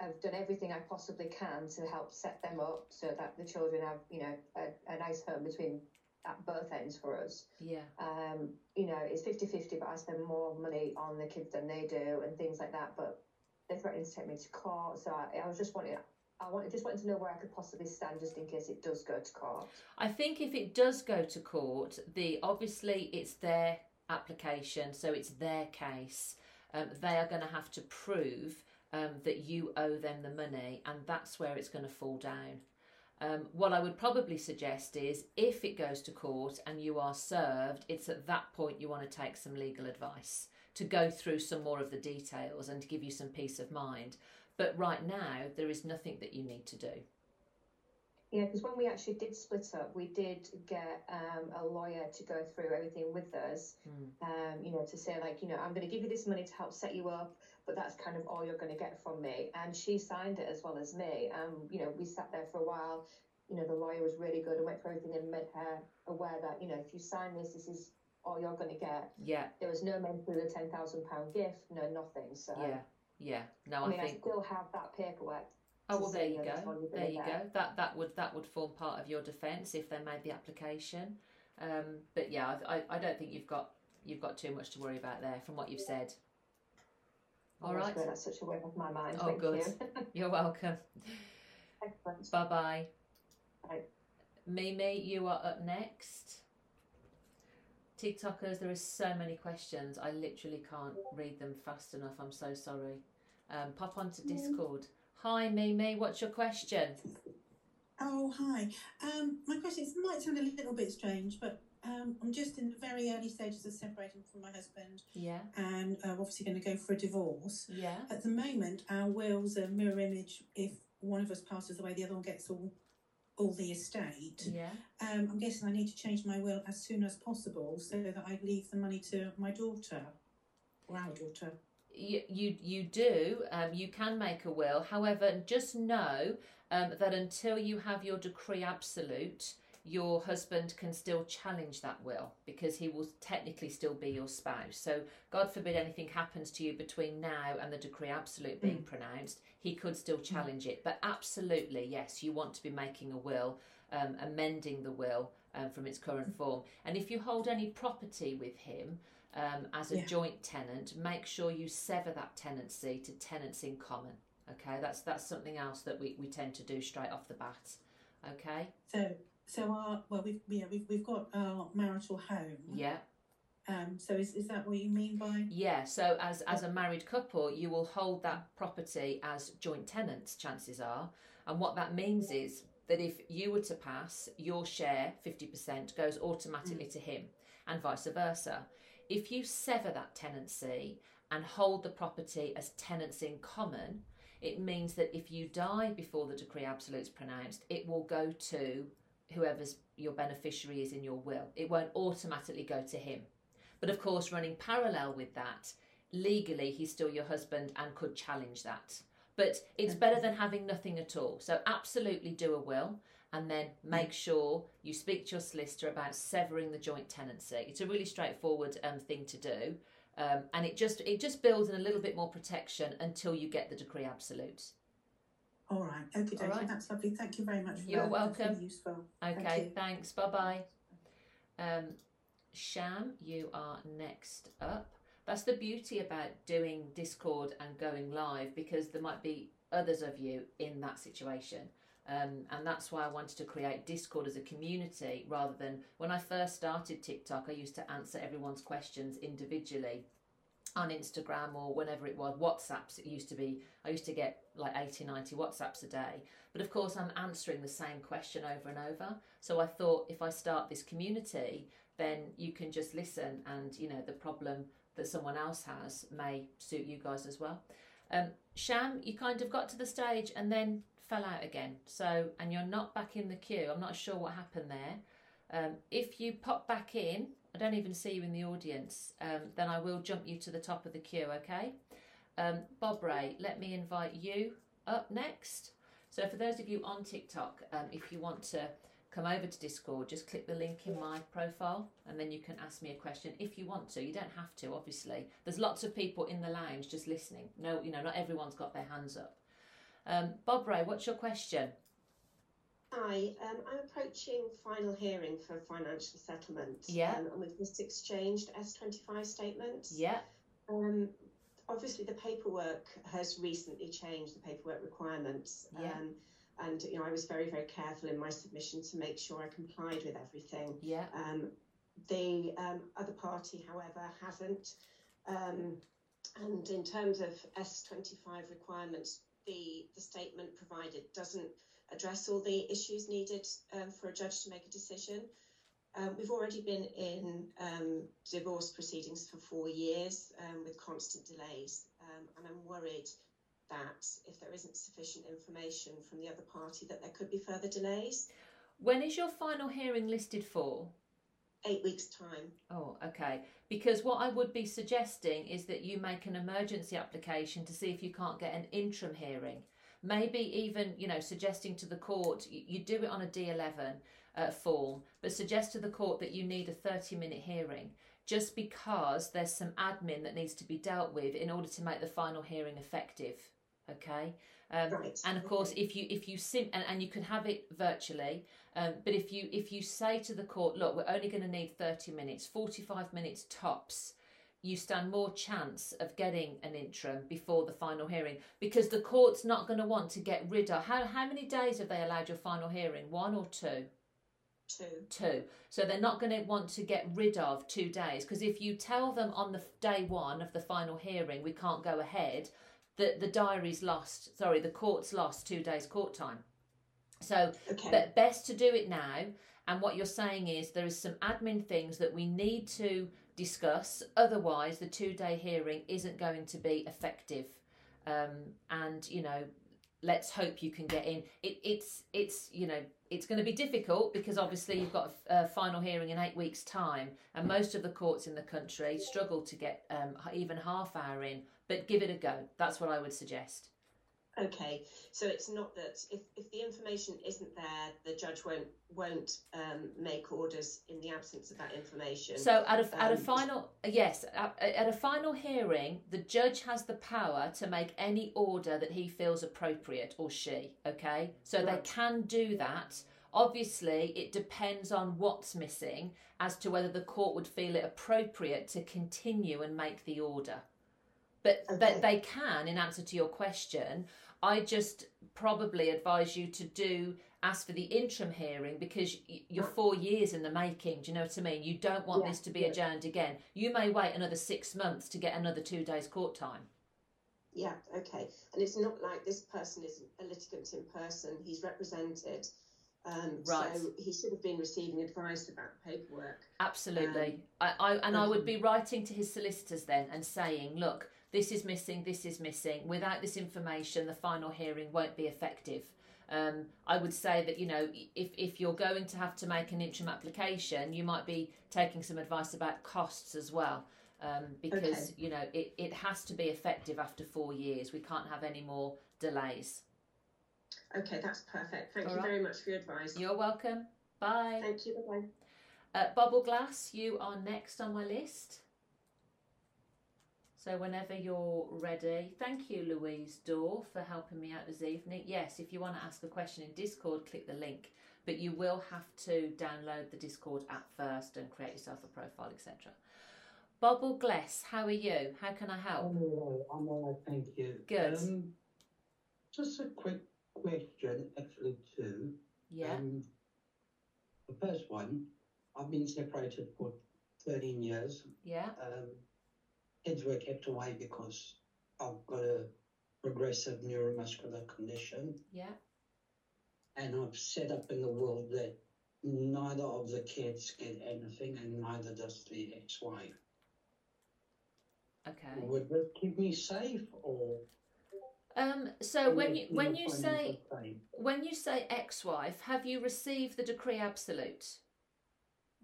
have done everything I possibly can to help set them up so that the children have, you know, a, a nice home between at both ends for us. Yeah. Um, you know, it's 50-50, but I spend more money on the kids than they do and things like that. But they're threatening to take me to court, so I, I was just wanting. I wanted, just wanted to know where I could possibly stand just in case it does go to court. I think if it does go to court, the obviously it's their application, so it's their case. Um, they are going to have to prove um, that you owe them the money, and that's where it's going to fall down. Um, what I would probably suggest is if it goes to court and you are served, it's at that point you want to take some legal advice to go through some more of the details and to give you some peace of mind. But right now, there is nothing that you need to do. Yeah, because when we actually did split up, we did get um, a lawyer to go through everything with us. Mm. Um, you know, to say like, you know, I'm going to give you this money to help set you up, but that's kind of all you're going to get from me. And she signed it as well as me. Um, you know, we sat there for a while. You know, the lawyer was really good and went through everything and made her aware that you know, if you sign this, this is all you're going to get. Yeah, There was no mention of the ten thousand pound gift, no nothing. So yeah, yeah. No, I I mean, I think. still have that paperwork. Oh well, there you know, that's all go. There you go. That that would that would form part of your defence if they made the application. Um, but yeah, I, I I don't think you've got you've got too much to worry about there from what you've said. All that's right. great. That's such a weight off my mind. Oh, Thank good. you. <laughs> You're welcome. Excellent. Bye bye. Bye. Mimi, you are up next. TikTokers, there are so many questions. I literally can't read them fast enough. I'm so sorry. Um, pop onto Discord. Hi, Mimi. What's your question? Oh, hi. Um, my question is, might sound a little bit strange, but um, I'm just in the very early stages of separating from my husband Yeah. and uh, obviously going to go for a divorce. Yeah. At the moment, our wills are mirror image. If one of us passes away, the other one gets all all the estate. Yeah. Um, I'm guessing I need to change my will as soon as possible so that I leave the money to my daughter or our daughter. you you, you do um, you can make a will however just know um, that until you have your decree absolute your husband can still challenge that will because he will technically still be your spouse so god forbid anything happens to you between now and the decree absolute being pronounced he could still challenge it but absolutely yes you want to be making a will um, amending the will um, from its current form and if you hold any property with him um, as a Yeah. joint tenant, make sure you sever that tenancy to tenants in common. Okay, that's that's something else that we, we tend to do straight off the bat. Okay, So, so our well, we've yeah, we've we've got our marital home. yeah, Um. So is, is that what you mean by? yeah. So as as a married couple, you will hold that property as joint tenants. Chances are, and what that means is that if you were to pass, your share fifty percent goes automatically to him, and vice versa. If you sever that tenancy and hold the property as tenants in common, it means that if you die before the decree absolute is pronounced, it will go to whoever's your beneficiary is in your will. It won't automatically go to him. But of course, running parallel with that, legally he's still your husband and could challenge that. But it's better than having nothing at all. So absolutely do a will and then make sure you speak to your solicitor about severing the joint tenancy. It's a really straightforward um, thing to do. Um, and it just it just builds in a little bit more protection until you get the decree absolute. All right. Okay, All right. That's lovely. Thank you very much. For You're that. Welcome. useful. Thank Okay, you. thanks. Bye bye. Um, Sham, you are next up. That's the beauty about doing Discord and going live because there might be others of you in that situation. Um, and that's why I wanted to create Discord as a community rather than when I first started TikTok, I used to answer everyone's questions individually on Instagram or whenever it was. WhatsApps, it used to be, I used to get like 80, 90 WhatsApps a day. But of course, I'm answering the same question over and over. So I thought if I start this community, then you can just listen and, you know, the problem that someone else has may suit you guys as well. Um, Sham, you kind of got to the stage and then fell out again. So, and you're not back in the queue. I'm not sure what happened there. Um, if you pop back in, I don't even see you in the audience, um, then I will jump you to the top of the queue, okay? Um, Bob Ray, let me invite you up next. So, for those of you on TikTok, um, if you want to come over to Discord, just click the link in my profile and then you can ask me a question if you want to. You don't have to, obviously. There's lots of people in the lounge just listening. No, you know, not everyone's got their hands up. Um, Bob Ray, what's your question? Hi, um, I'm approaching final hearing for financial settlement. Yeah. Um, and we've just exchanged S25 statements. Yeah, Um, obviously, the paperwork has recently changed, the paperwork requirements. Yeah. Um, and, you know, I was very, very careful in my submission to make sure I complied with everything. yeah, Um, the um, other party, however, hasn't. Um, and in terms of S25 requirements, the, the statement provided doesn't address all the issues needed um, for a judge to make a decision. Um, we've already been in um, divorce proceedings for four years um, with constant delays, um, and I'm worried that if there isn't sufficient information from the other party, that there could be further delays. When is your final hearing listed for? Eight weeks' time. Oh, okay. Because what I would be suggesting is that you make an emergency application to see if you can't get an interim hearing. Maybe even, you know, suggesting to the court, you, you do it on a D11 uh, form, but suggest to the court that you need a 30 minute hearing just because there's some admin that needs to be dealt with in order to make the final hearing effective. Okay. Um, Right, and of course, if you if you sim and, and you can have it virtually, um, but if you if you say to the court, look, we're only going to need thirty minutes, forty five minutes tops, you stand more chance of getting an interim before the final hearing because the court's not going to want to get rid of how how many days have they allowed your final hearing? One or two? Two. two. So they're not going to want to get rid of two days because if you tell them on the day one of the final hearing we can't go ahead, the the diary's lost. Sorry, the court's lost two days court time. So, Okay. but best to do it now. And what you're saying is there is some admin things that we need to discuss. Otherwise, the two day hearing isn't going to be effective. Um, and you know, let's hope you can get in. It, it's it's you know it's going to be difficult because obviously you've got a, final hearing in eight weeks' time, and most of the courts in the country struggle to get um, even half hour in. But give it a go. That's what I would suggest. Okay, so it's not that if, if the information isn't there, the judge won't won't um, make orders in the absence of that information. So at a, at a Um, final yes at, at a final hearing, the judge has the power to make any order that he feels appropriate or she. Okay, so they can do that. Obviously, it depends on what's missing as to whether the court would feel it appropriate to continue and make the order. But Okay. but they can, in answer to your question, I just probably advise you to do ask for the interim hearing because you're four years in the making. Do you know what I mean? You don't want Yeah, this to be yeah. adjourned again. You may wait another six months to get another two days court time. Yeah, okay. And it's not like this person is a litigant in person, he's represented. Um, Right. So he should have been receiving advice about paperwork. Absolutely. I, I and I would be writing to his solicitors then and saying, look, this is missing, this is missing. Without this information, the final hearing won't be effective. Um, I would say that you know if if you're going to have to make an interim application, you might be taking some advice about costs as well. Um, because Okay. you know it, it has to be effective after four years. We can't have any more delays. Okay, that's perfect. Thank All you right. very much for your advice. You're welcome. Bye. Thank you. Bye bye. Uh, Bubble Glass, you are next on my list. So whenever you're ready, thank you, Louise Dorr, for helping me out this evening. Yes, if you want to ask a question in Discord, click the link, but you will have to download the Discord app first and create yourself a profile, etc. Bubble Glass, how are you? How can I help? I'm all right, I'm all right, thank you. Good. Um, just a quick question, actually two. Yeah. Um, the first one, I've been separated for 13 years. Yeah. Um, kids were kept away because I've got a progressive neuromuscular condition, Yeah. and I've set up in the world that neither of the kids get anything, and neither does the ex-wife. Okay. Would that keep me safe, or? Um. So when you when you say when you say ex-wife, have you received the decree absolute?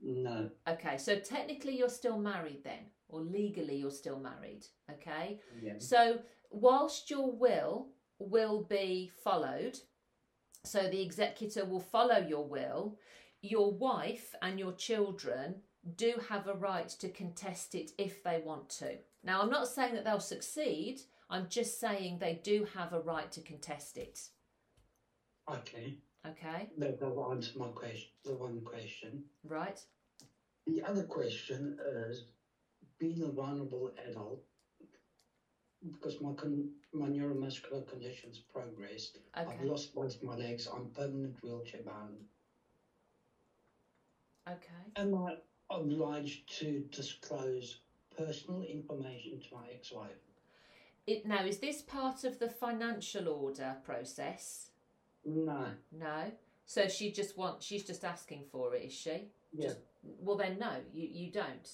No. Okay, so technically you're still married then, or legally you're still married. Okay, Yeah. so whilst your will will be followed, so the executor will follow your will, your wife and your children do have a right to contest it if they want to. Now, I'm not saying that they'll succeed, I'm just saying they do have a right to contest it. Okay. Okay, No, That will answer my question. The one question. right? The other question is, being a vulnerable adult, because my con- my neuromuscular conditions progressed. I've lost both my legs. I'm permanent wheelchair bound. Okay. Am I obliged to disclose personal information to my ex-wife? It now is this part of the financial order process? No. No. So she just wants she's just asking for it, is she? Yeah. Well then no, you, you don't.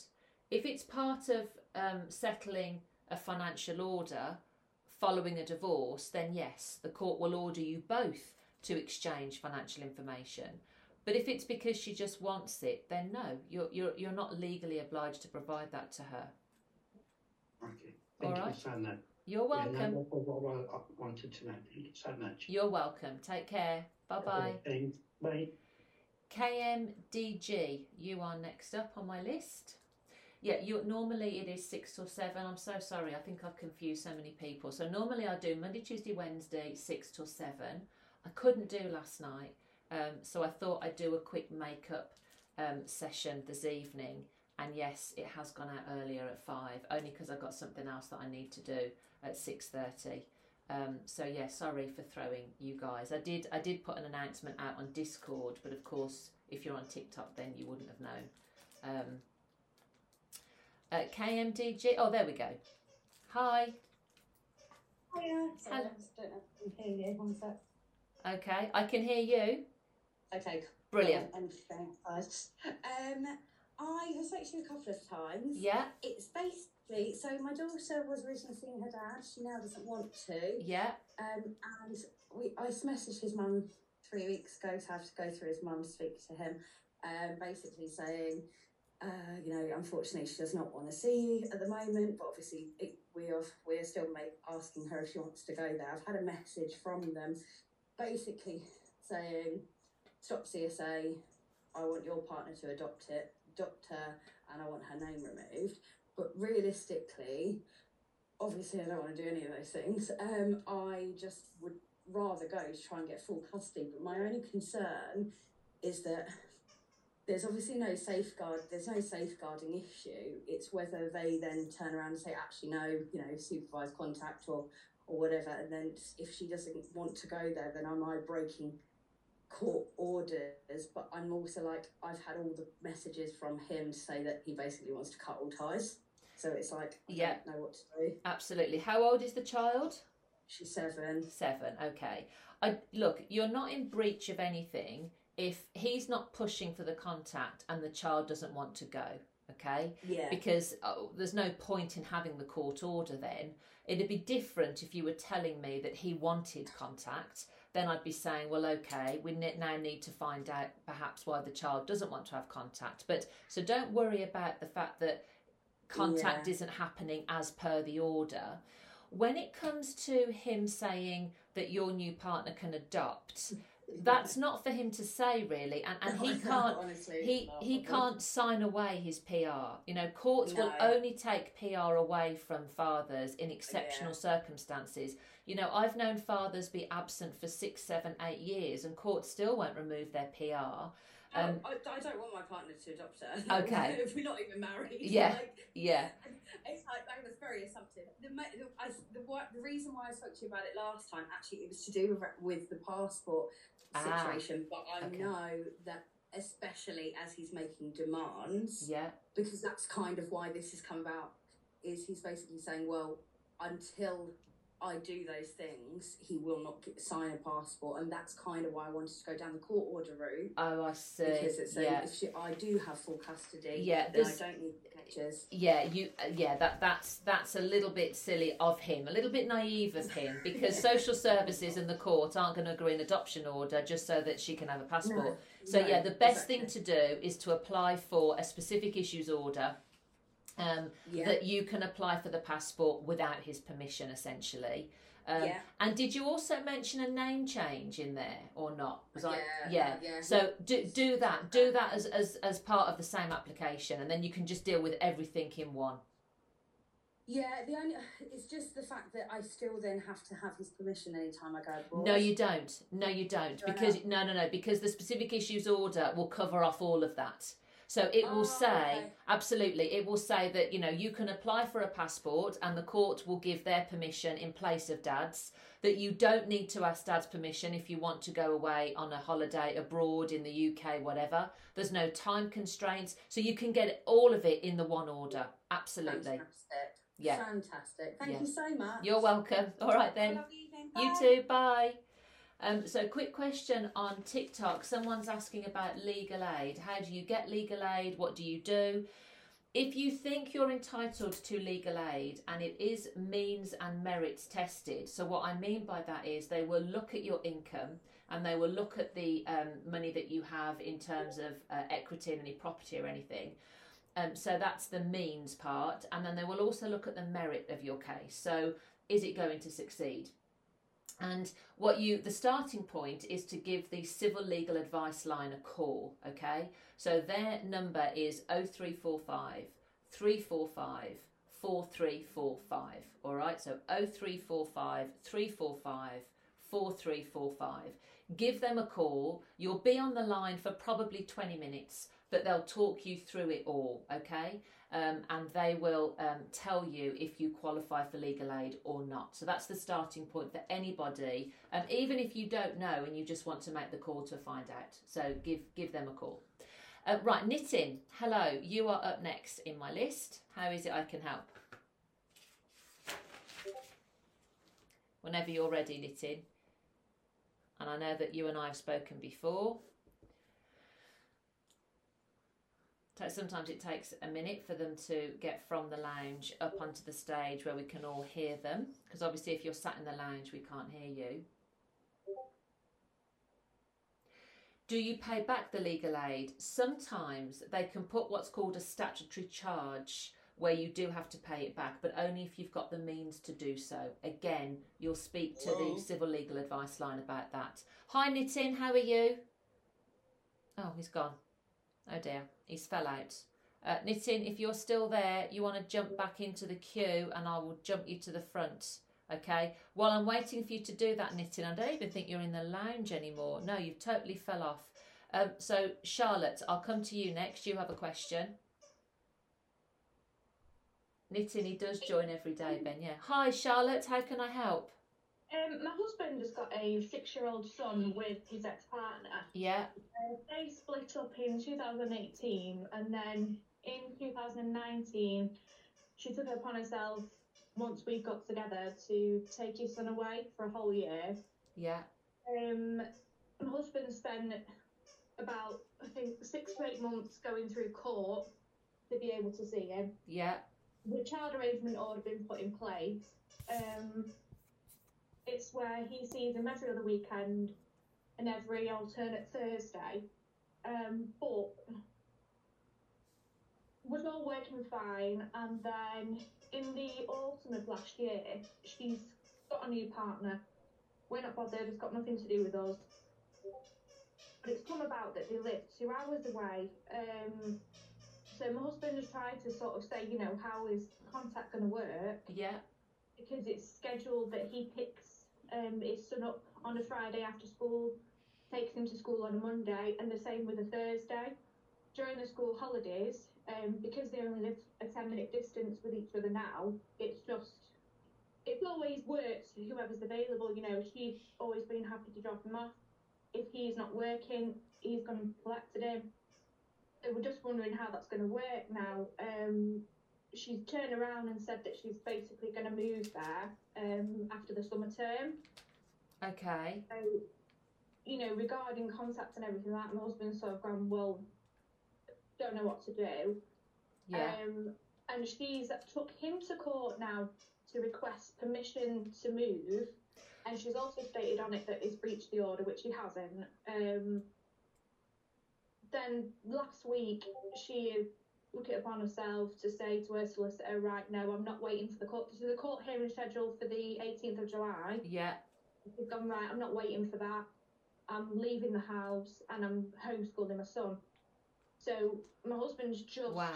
If it's part of um, settling a financial order, following a divorce, then yes, the court will order you both to exchange financial information. But if it's because she just wants it, then no, you're you're you're not legally obliged to provide that to her. Okay. Thank All you right. so much. You're Yeah, no, welcome. what I wanted to know. Thank you so much. You're welcome. Take care. Bye bye. Bye. KMDG, you are next up on my list. Yeah, you normally it is six till seven. I'm so sorry. I think I've confused so many people. So normally I do Monday, Tuesday, Wednesday, six till seven. I couldn't do last night, um, so I thought I'd do a quick makeup um, session this evening. And yes, it has gone out earlier at five, only because I've got something else that I need to do at six thirty. Um, so yeah, sorry for throwing you guys. I did I did put an announcement out on Discord, but of course, if you're on TikTok, then you wouldn't have known. Um, uh, KMDG. Oh, there we go. Hi. Hiya. Sorry, Hello. I just don't know if I can hear you. One sec. Okay, I can hear you. Okay. Brilliant. I'm thanks. Um, I have spoken to you a couple of times. Yeah. It's basically so my daughter was originally seeing her dad. She now doesn't want to. Yeah. Um, and we I messaged his mum three weeks ago to have to go through his mum to speak to him. Um, basically saying, uh, you know, unfortunately she does not want to see you at the moment, but obviously it, we are we are still make, asking her if she wants to go there. I've had a message from them, basically saying, stop CSA. I want your partner to adopt it, adopt her, and I want her name removed. But realistically, obviously I don't want to do any of those things. Um, I just would rather go to try and get full custody. But my only concern is that there's obviously no safeguard. There's no safeguarding issue. It's whether they then turn around and say, actually, no, you know, supervised contact or or whatever. And then if she doesn't want to go there, then am I breaking court orders? But I'm also like, I've had all the messages from him to say that he basically wants to cut all ties. So it's like, I Yeah. don't know what to do. Absolutely. How old is the child? She's seven. Seven. Okay. I look. You're not in breach of anything if he's not pushing for the contact and the child doesn't want to go. Okay. Yeah. Because oh, there's no point in having the court order then. It'd be different if you were telling me that he wanted contact. Then I'd be saying, well, okay, we now need to find out perhaps why the child doesn't want to have contact. But so don't worry about the fact that contact Yeah. isn't happening as per the order. When it comes to him saying that your new partner can adopt, that's not for him to say really, and, and <laughs> No, he can't honestly, he he can't sign away his PR. You know, courts will only take PR away from fathers in exceptional circumstances. You know, I've known fathers be absent for six, seven, eight years, and courts still won't remove their PR. Um, oh, I, I don't want my partner to adopt her. <laughs> Okay. if we're not even married. Yeah, Like, yeah. <laughs> It's like I was very assumptive. The, the, I, the, the reason why I spoke to you about it last time actually it was to do with, with the passport Ah, situation. but I okay. know that especially as he's making demands, Yeah. because that's kind of why this has come about. Is he's basically saying, well, until I do those things, he will not get, sign a passport, and that's kind of why I wanted to go down the court order route. Oh, I see. Because it's saying yeah. if she, I do have full custody, Yeah, then I don't need pictures. Yeah, you. Uh, yeah, that that's that's a little bit silly of him, a little bit naive of him, because <laughs> social services and the court aren't going to agree an adoption order just so that she can have a passport. No, so no, yeah, the best exactly. thing to do is to apply for a specific issues order. Um, Yeah. That you can apply for the passport without his permission, essentially. Um, Yeah. And did you also mention a name change in there or not? Was I- Yeah, yeah. yeah. So do do that. Do that as, as as part of the same application, and then you can just deal with everything in one. Yeah, the only it's just the fact that I still then have to have his permission anytime I go abroad. No, you don't. No, you don't. Do Because no, no, no. Because the specific issues order will cover off all of that. So it will Oh, say okay. absolutely. It will say that you know you can apply for a passport, and the court will give their permission in place of dad's. That you don't need to ask dad's permission if you want to go away on a holiday abroad in the UK, whatever. There's no time constraints, so you can get all of it in the one order. Absolutely. Fantastic. Yeah. Fantastic. Thank you so much. You're welcome. All right then. You too. Bye. Um, so, quick question on TikTok. Someone's asking about legal aid. How do you get legal aid? What do you do? if you think you're entitled to legal aid and it is means and merits tested, so what I mean by that is they will look at your income and they will look at the um, money that you have in terms of uh, equity in any property or anything. Um, so that's the means part, and then they will also look at the merit of your case. So is it going to succeed? And what you, the starting point is to give the civil legal advice line a call, okay? So their number is 0345 345 4345, all right? So 0345 345 4345. Give them a call. You'll be on the line for probably 20 minutes, but they'll talk you through it all, okay? Um, and they will um, tell you if you qualify for legal aid or not. So that's the starting point for anybody, um, even if you don't know and you just want to make the call to find out. So give give them a call. Uh, right, Nitin. Hello, you are up next in my list. How is it I can help? Whenever you're ready, Nitin. And I know that you and I have spoken before. Sometimes it takes a minute for them to get from the lounge up onto the stage where we can all hear them. Because obviously if you're sat in the lounge we can't hear you. Do you pay back the legal aid? Sometimes they can put what's called a statutory charge where you do have to pay it back but only if you've got the means to do so. Again you'll speak to Hello. the civil legal advice line about that. Hi nitin how are you? Oh he's gone Oh dear, he's fell out. Uh, Nitin, if you're still there, you want to jump back into the queue and I will jump you to the front. Okay. While I'm waiting for you to do that, Nitin, I don't even think you're in the lounge anymore. No, you've totally fell off. Um, so, Charlotte, I'll come to you next. You have a question. Nitin, he does join every day, Ben. Yeah. Hi, Charlotte. How can I help? Um, my husband has got a six-year-old son with his ex-partner. Yeah. Uh, they split up in 2018, and then in 2019, she took it upon herself once we got together to take his son away for a whole year. Yeah. Um, my husband spent about I think six to eight months going through court to be able to see him. Yeah. The child arrangement order been put in place. Um, it's where he sees him every other weekend and every alternate Thursday. Um, but was all working fine, and then in the autumn of last year, she's got a new partner. We're not bothered; it's got nothing to do with us. But it's come about that they live two hours away. Um, so my husband has tried to sort of say, you know, how is contact going to work? Yeah. Because it's scheduled that he picks um, his son up on a Friday after school, takes him to school on a Monday, and the same with a Thursday. During the school holidays, um, because they only live a 10 minute distance with each other now, it's just, it's always worked, whoever's available, you know, she's always been happy to drop him off. If he's not working, he's gone and collected him. So we're just wondering how that's going to work now. Um, she's turned around and said that she's basically going to move there um, after the summer term. Okay. So, you know, regarding contact and everything like that, my husband's sort of gone, well, don't know what to do. Yeah. Um, and she's took him to court now to request permission to move. And she's also stated on it that he's breached the order, which he hasn't. Um, then last week, she took it upon herself to say to her solicitor, right, no, I'm not waiting for the court. So the court hearing scheduled for the 18th of July. Yeah. She's gone, right, I'm not waiting for that. I'm leaving the house and I'm homeschooling my son. So my husband's just Wow.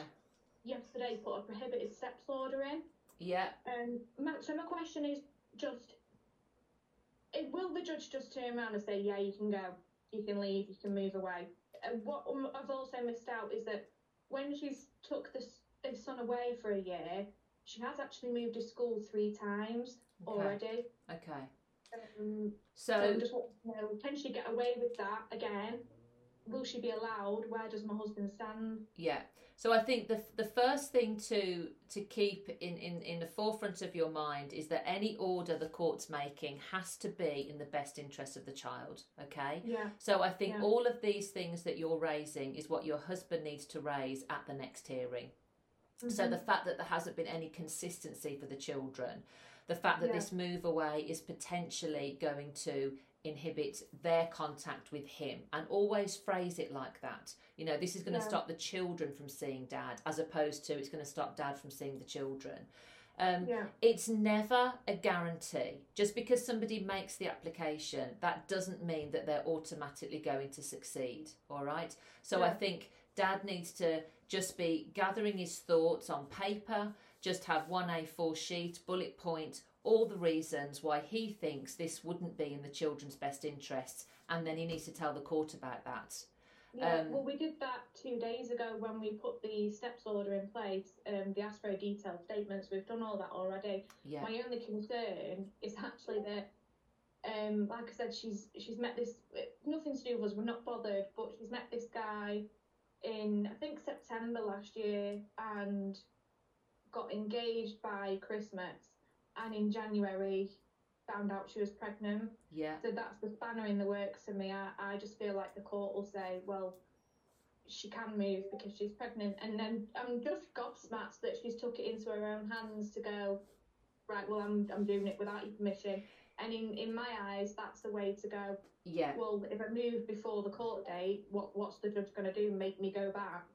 yesterday put a prohibited steps order in. Yeah. Um, so my question is just, eh, will the judge just turn around and say, yeah, you can go, you can leave, you can move away? And what um, I've also missed out is that when she's took this, this son away for a year, she has actually moved his school three times Okay. already. Okay. Um, So- I'm just want to know, can she get away with that again? Will she be allowed? Where does my husband stand? Yeah. So I think the the first thing to to keep in, in, in the forefront of your mind is that any order the court's making has to be in the best interest of the child. Okay. Yeah. So I think Yeah. all of these things that you're raising is what your husband needs to raise at the next hearing. So Mhm. the fact that there hasn't been any consistency for the children, the fact that Yeah. this move away is potentially going to inhibit their contact with him and always phrase it like that. You know, this is going to Yeah. stop the children from seeing dad as opposed to it's going to stop dad from seeing the children. Um, Yeah. It's never a guarantee. Just because somebody makes the application, that doesn't mean that they're automatically going to succeed. All right. So I think dad needs to just be gathering his thoughts on paper, just have one A4 sheet, bullet point, all the reasons why he thinks this wouldn't be in the children's best interests, and then he needs to tell the court about that. Yeah, Um, well, we did that two days ago when we put the steps order in place. Um, the very detailed statements. We've done all that already. Yeah. My only concern is actually that, um, like I said, she's she's met this. Nothing to do with us. We're not bothered. But she's met this guy in I think September last year and got engaged by Christmas, and in January found out she was pregnant. Yeah. So that's the spanner in the works for me. I, I just feel like the court will say, well, she can move because she's pregnant. And then I'm just gobsmacked that she's took it into her own hands to go, right, well, I'm, I'm doing it without your permission. And in, in my eyes, that's the way to go. Yeah. Well, if I move before the court date, what what's the judge going to do? Make me go back?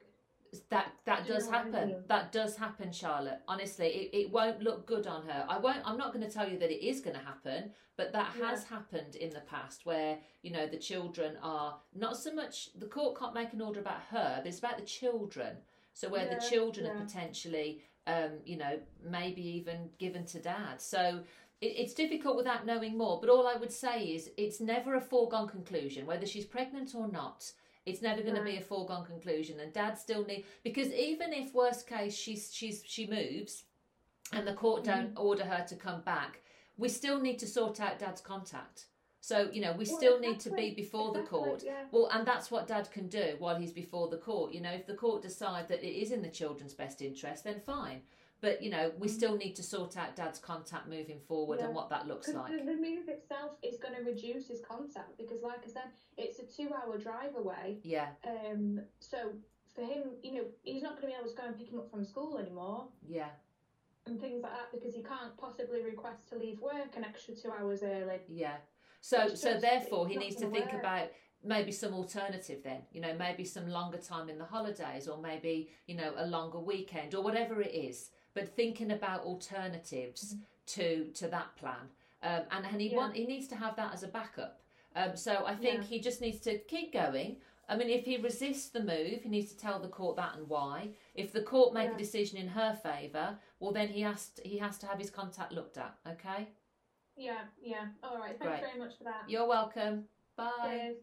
That that Do does know what I happen that does happen charlotte. Honestly it, it won't look good on her. I won't i'm not going to tell you that it is going to happen but that Yeah. has happened in the past where you know the children are not so much the court can't make an order about her but it's about the children. So where the Yeah, children are potentially um you know maybe even given to dad. So it, it's difficult without knowing more. But all i would say is it's never a foregone conclusion whether she's pregnant or not it's never going to be a foregone conclusion and dad still need because even if worst case she's she's she moves and the court don't Mm-hmm. order her to come back we still need to sort out dad's contact. So you know we Well, still need to be before the court. yeah. well and that's what dad can do while he's before the court. You know if the court decide that it is in the children's best interest then fine but you know we still need to sort out dad's contact moving forward and Mm-hmm. What that looks like The, the move itself is going to reduce his contact because, like I said, it's a two-hour drive away. yeah Um, so for him, you know, he's not going to be able to go and pick him up from school anymore yeah and things like that because he can't possibly request to leave work an extra two hours early. Yeah. So It's so just- therefore he needs to think work. about maybe some alternative then. You know, maybe some longer time in the holidays or maybe, you know, a longer weekend or whatever it is. But thinking about alternatives to to that plan. Um, and and he Yeah. want he needs to have that as a backup. Um, so I think Yeah. he just needs to keep going. I mean, if he resists the move, he needs to tell the court that and why. If the court make Yeah. a decision in her favour, well, then he has to, he has to have his contact looked at. Okay. Yeah, yeah. All right. Thanks Right. very much for that. You're welcome. Bye.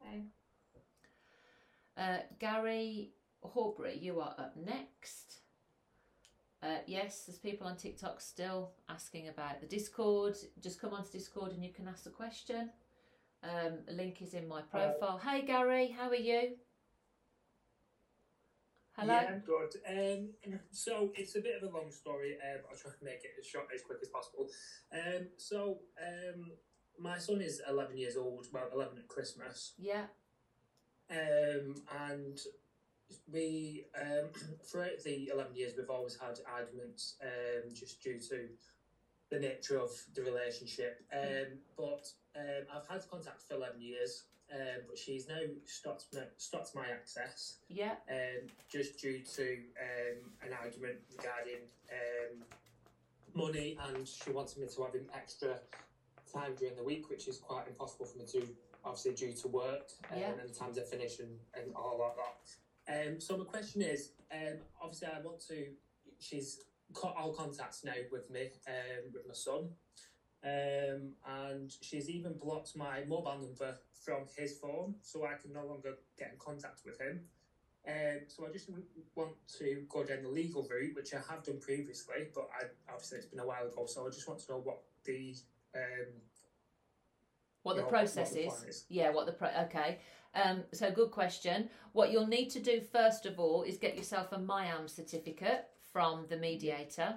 Bye. Uh, Gary Horbury, you are up next. Uh, yes, there's people on TikTok still asking about the Discord. Just come onto Discord and you can ask the question. Um, a link is in my profile. hey Gary, how are you? Hello. Yeah, good. Um, so it's a bit of a long story. Um, I'll try to make it as short as quick as possible. Um, so um, my son is eleven years old. Well, eleven at Christmas. Yeah. Um, and we um, <clears throat> throughout the eleven years we've always had arguments um, just due to the nature of the relationship. Um, but um, I've had contact for eleven years. Um, but she's now stopped my, stopped my access Yeah. um, just due to um, an argument regarding um, money, and she wanted me to have an extra time during the week, which is quite impossible for me to, obviously due to work Yeah. and the times I finish and, and all like that. Um, so my question is, um, obviously I want to. She's cut all contacts now with me, um, with my son, um, and she's even blocked my mobile number from his phone, so I can no longer get in contact with him. Um, so I just want to go down the legal route, which I have done previously, but I, obviously it's been a while ago. So I just want to know what the um, What the well, process what the is. Yeah, what the pro. Okay. Um, so good question. What you'll need to do first of all is get yourself a MIAM certificate from the mediator,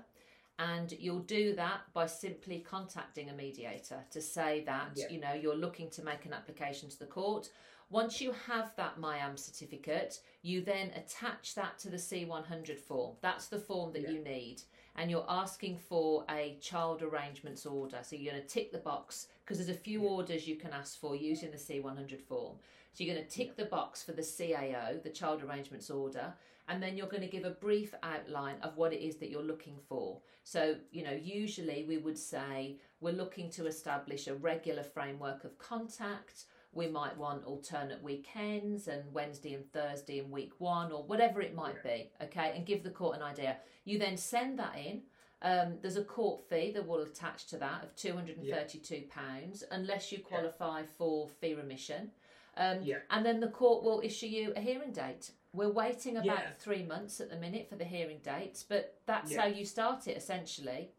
and you'll do that by simply contacting a mediator to say that Yeah. you know you're looking to make an application to the court. Once you have that MIAM certificate, you then attach that to the C100 form. That's the form that you need. And you're asking for a child arrangements order. So you're going to tick the box because there's a few orders you can ask for using the C100 form. So you're going to tick the box for the CAO, the child arrangements order, and then you're going to give a brief outline of what it is that you're looking for. So, you know, usually we would say we're looking to establish a regular framework of contact. We might want alternate weekends and Wednesday and Thursday in week one or whatever it might be, okay, and give the court an idea. You then send that in. Um, there's a court fee that will attach to that of £232 unless you qualify for fee remission. Um, Yeah. And then the court will issue you a hearing date. We're waiting about Yeah. three months at the minute for the hearing dates, but that's Yeah. how you start it essentially.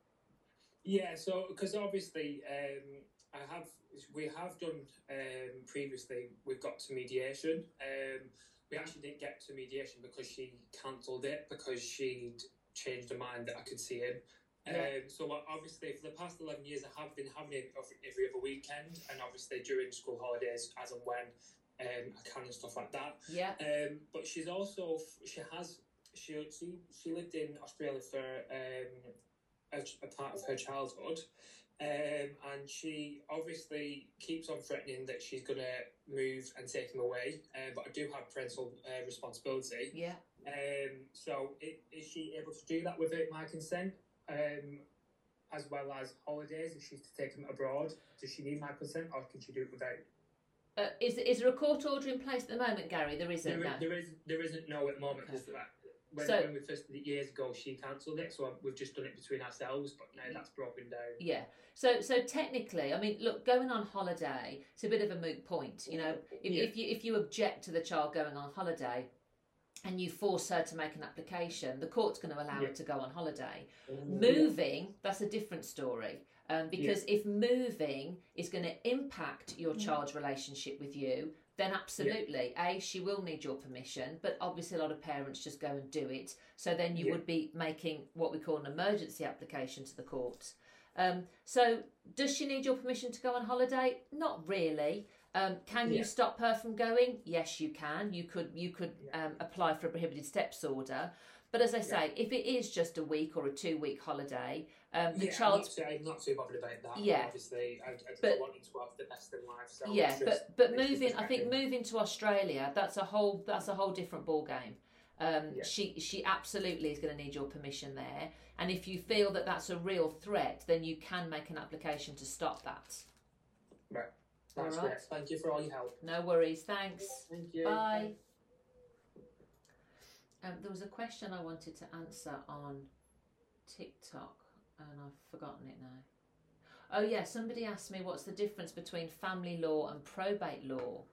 Yeah, so because obviously um, I have we have done um, previously. We've got to mediation. Um, we actually didn't get to mediation because she cancelled it because she'd changed her mind that I could see him. Yeah. Um, so obviously for the past eleven years I have been having it every, every other weekend, and obviously during school holidays as and when um, I can and stuff like that. Yeah. Um, but she's also she has she she she lived in Australia for um, a, a part of her childhood. Um, and she obviously keeps on threatening that she's going to move and take him away. Uh, but I do have parental uh, responsibility. Yeah. Um, so i is she able to do that without my consent? Um, as well as holidays, if she's to take him abroad, does she need my consent or can she do it without? Uh, is is there a court order in place at the moment, Gary? There isn't. There, no. there is there isn't no at the moment. that- When, So- when we first did it years ago, she cancelled it, so we've just done it between ourselves. But now that's broken down. Yeah. So so technically, I mean, look, going on holiday, it's a bit of a moot point. You know, if, Yeah. if you if you object to the child going on holiday, and you force her to make an application, the court's going to allow Yeah. her to go on holiday. Moving, that's a different story. Um, because if moving is going to impact your child's relationship with you, then absolutely, A, she will need your permission, but obviously a lot of parents just go and do it. So then you Yeah. would be making what we call an emergency application to the court. Um, so does she need your permission to go on holiday? Not really. Um, can Yeah. you stop her from going? Yes, you can. You could you could um, apply for a prohibited steps order. But as I say, if it is just a week or a two week holiday, um, the yeah, child's I'm not, too, I'm not too bothered about that. Yeah. obviously, I, I just But- wanted to have the best in life. So yeah, but but moving, I think moving to Australia, that's a whole that's a whole different ball game. Um, Yeah. She she absolutely is going to need your permission there, and if you feel that that's a real threat, then you can make an application to stop that. Right. That's All right. great. Thank you for all your help. No worries. Thanks. Thank you. Bye. Um, there was a question I wanted to answer on TikTok, and I've forgotten it now. Oh yeah, somebody asked me what's the difference between family law and probate law.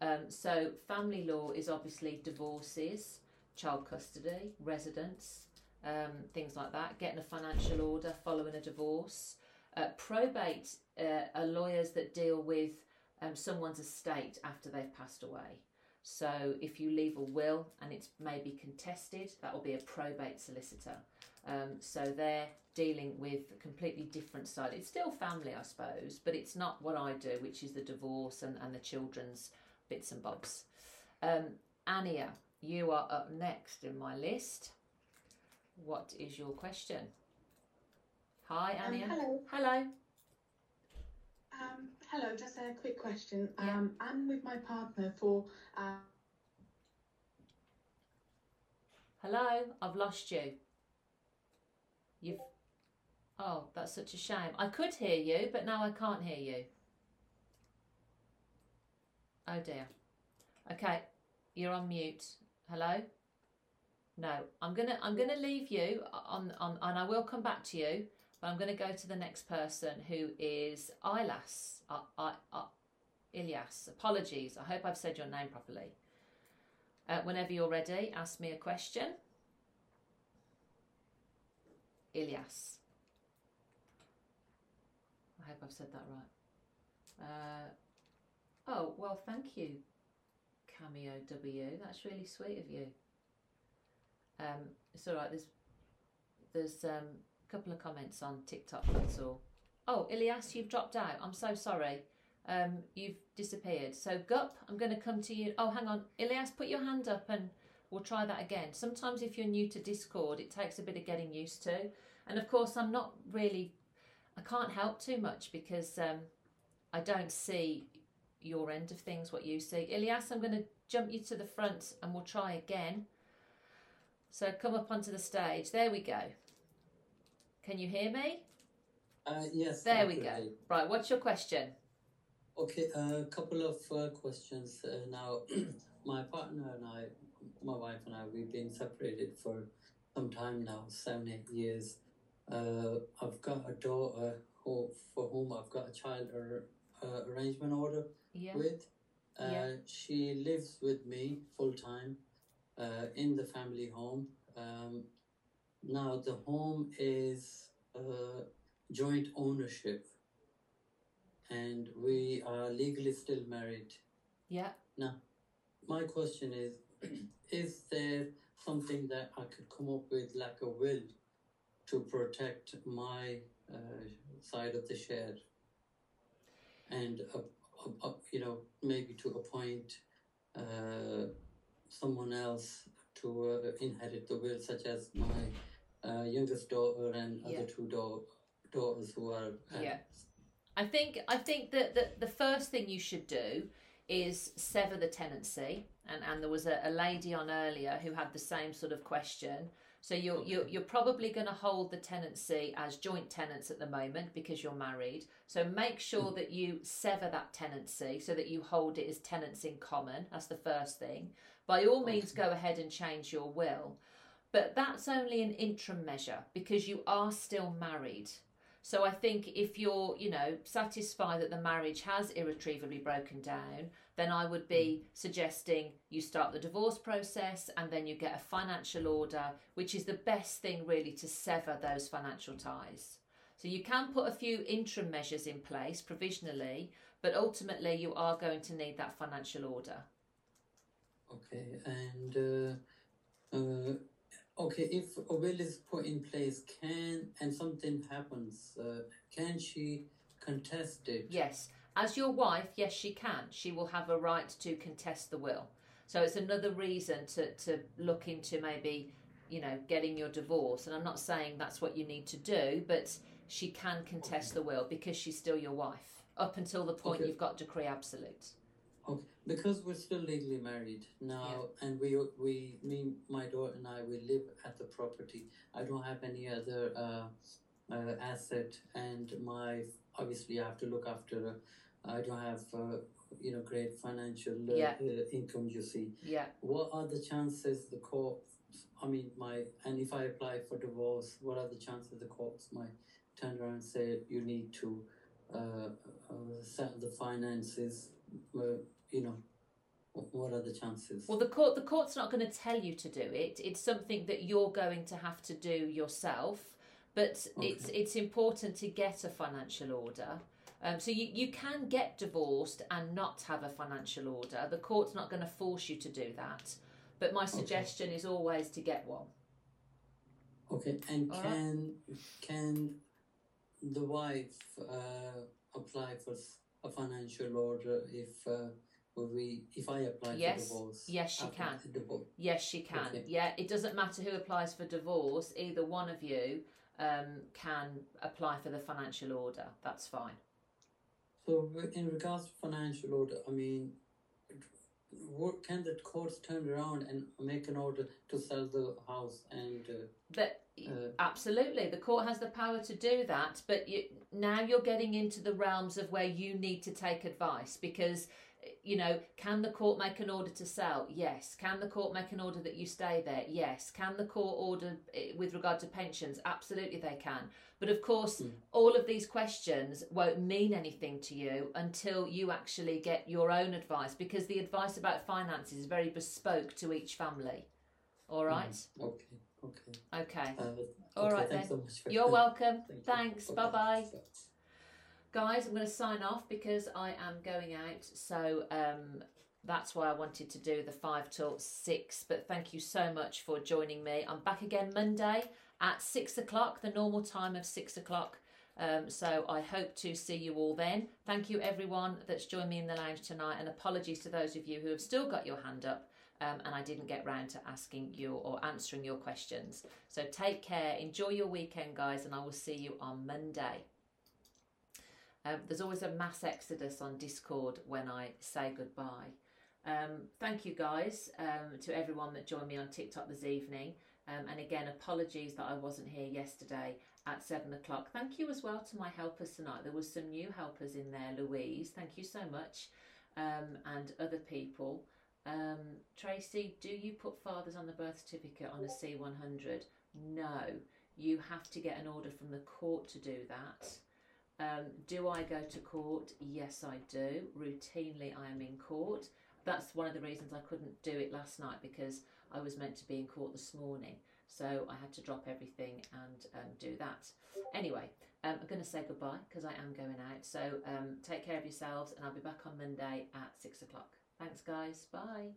Um, so family law is obviously divorces, child custody, residence, um, things like that. Getting a financial order following a divorce. Uh, probate uh, are lawyers that deal with um, someone's estate after they've passed away. So if you leave a will and it's maybe contested, that will be a probate solicitor. Um, so they're dealing with a completely different side. It's still family, I suppose, but it's not what I do, which is the divorce and, and the children's bits and bobs. Um, Ania, you are up next in my list. What is your question? Hi, Um, Ania. hello. Hello. Um, hello, just a quick question. Um, I'm with my partner for. Uh, Hello, I've lost you. You've. Oh, that's such a shame. I could hear you, but now I can't hear you. Oh dear. Okay, you're on mute. Hello. No, I'm gonna I'm gonna leave you on on and I will come back to you, but I'm gonna go to the next person who is Ilas. Uh, uh, uh, Ilias. Apologies. I hope I've said your name properly. Uh, whenever you're ready, ask me a question. Ilias. I hope I've said that right. Uh, oh, well, thank you, Cameo W. That's really sweet of you. Um, it's all right. There's there's um, couple of comments on TikTok. That's all. Oh, Ilias, you've dropped out. I'm so sorry. Um, you've disappeared. So Gup, I'm going to come to you. Oh, hang on, Ilias, put your hand up and we'll try that again. Sometimes if you're new to Discord, it takes a bit of getting used to. And of course, I'm not really, I can't help too much because um, I don't see your end of things, what you see. Ilias, I'm going to jump you to the front and we'll try again. So come up onto the stage. There we go. Can you hear me? Uh, yes. There we go. Right, what's your question? Okay, a couple of uh, questions. Uh, now, <clears throat> my partner and I, my wife and I, we've been separated for some time now, seven, eight years. Uh, I've got a daughter who, for whom I've got a child ar- uh, arrangement order Yeah. with. Uh, Yeah. She lives with me full time uh, in the family home. Um, now, the home is uh, joint ownership and we are legally still married. Yeah. Now, my question is <clears throat> is there something that I could come up with, like a will, to protect my uh, side of the share? And, uh, uh, uh, you know, maybe to appoint uh, someone else to uh, inherit the will, such as my uh, youngest daughter and Yeah. other two da- daughters who are. uh, Yeah. I think I think that the, the first thing you should do is sever the tenancy, and, and there was a, a lady on earlier who had the same sort of question. So you're you're, you're probably going to hold the tenancy as joint tenants at the moment because you're married. So make sure that you sever that tenancy so that you hold it as tenants in common. That's the first thing. By all means, go ahead and change your will, but that's only an interim measure because you are still married. So I think if you're, you know, satisfied that the marriage has irretrievably broken down, then I would be suggesting you start the divorce process and then you get a financial order, which is the best thing really to sever those financial ties. So you can put a few interim measures in place provisionally, but ultimately you are going to need that financial order. Okay, and uh, uh, okay, if a will is put in place, can and something happens, uh, can she contest it? Yes. As your wife, yes, she can. She will have a right to contest the will. So it's another reason to, to look into maybe, you know, getting your divorce. And I'm not saying that's what you need to do, but she can contest the will because she's still your wife up until the point Okay. you've got decree absolute. Okay, because we're still legally married now, and we we me my daughter and I we live at the property. I don't have any other uh, uh, asset, and my obviously I have to look after. I don't have uh, you know great financial uh, Yeah. uh, income. You see, Yeah. what are the chances the court? I mean, my and if I apply for divorce, what are the chances the courts might turn around and say you need to uh, uh, settle the finances? You know, what are the chances? Well, the court the court's not going to tell you to do it. It's something that you're going to have to do yourself. But it's it's important to get a financial order. Um, so you, you can get divorced and not have a financial order. The court's not going to force you to do that. But my suggestion is always to get one. Okay, and All right. can can the wife uh, apply for a financial order if uh, we if I apply Yes, for divorce? yes, she can. Yes, she can. Okay. Yeah, it doesn't matter who applies for divorce. Either one of you um, can apply for the financial order. That's fine. So in regards to financial order, I mean, what can the courts turn around and make an order to sell the house and? Uh, But uh, absolutely, the court has the power to do that. But you, now you're getting into the realms of where you need to take advice because, you know, can the court make an order to sell? Yes. Can the court make an order that you stay there? Yes. Can the court order eh, with regard to pensions? Absolutely, they can. But of course, all of these questions won't mean anything to you until you actually get your own advice because the advice about finances is very bespoke to each family. All right. mm, okay. Okay. Okay. Uh, okay, right thanks then. so You're <laughs> welcome. Thank. Thanks. Okay. Bye bye. Guys, I'm going to sign off because I am going out. So um, that's why I wanted to do the five till six. But thank you so much for joining me. I'm back again Monday at six o'clock, the normal time of six o'clock. Um, so I hope to see you all then. Thank you everyone that's joined me in the lounge tonight, and apologies to those of you who have still got your hand up. Um, and I didn't get round to asking you or answering your questions. So take care, enjoy your weekend, guys, and I will see you on Monday. Um, there's always a mass exodus on Discord when I say goodbye. Um, thank you, guys, um, to everyone that joined me on TikTok this evening. Um, and again, apologies that I wasn't here yesterday at seven o'clock. Thank you as well to my helpers tonight. There was some new helpers in there, Louise. Thank you so much, um, and other people. Um, Tracy, do you put fathers on the birth certificate on a C100? No, you have to get an order from the court to do that. Um, do I go to court? Yes, I do. Routinely, I am in court. That's one of the reasons I couldn't do it last night because I was meant to be in court this morning. So I had to drop everything and um, do that. Anyway, um, I'm going to say goodbye because I am going out. So um, take care of yourselves and I'll be back on Monday at six o'clock. Thanks, guys. Bye.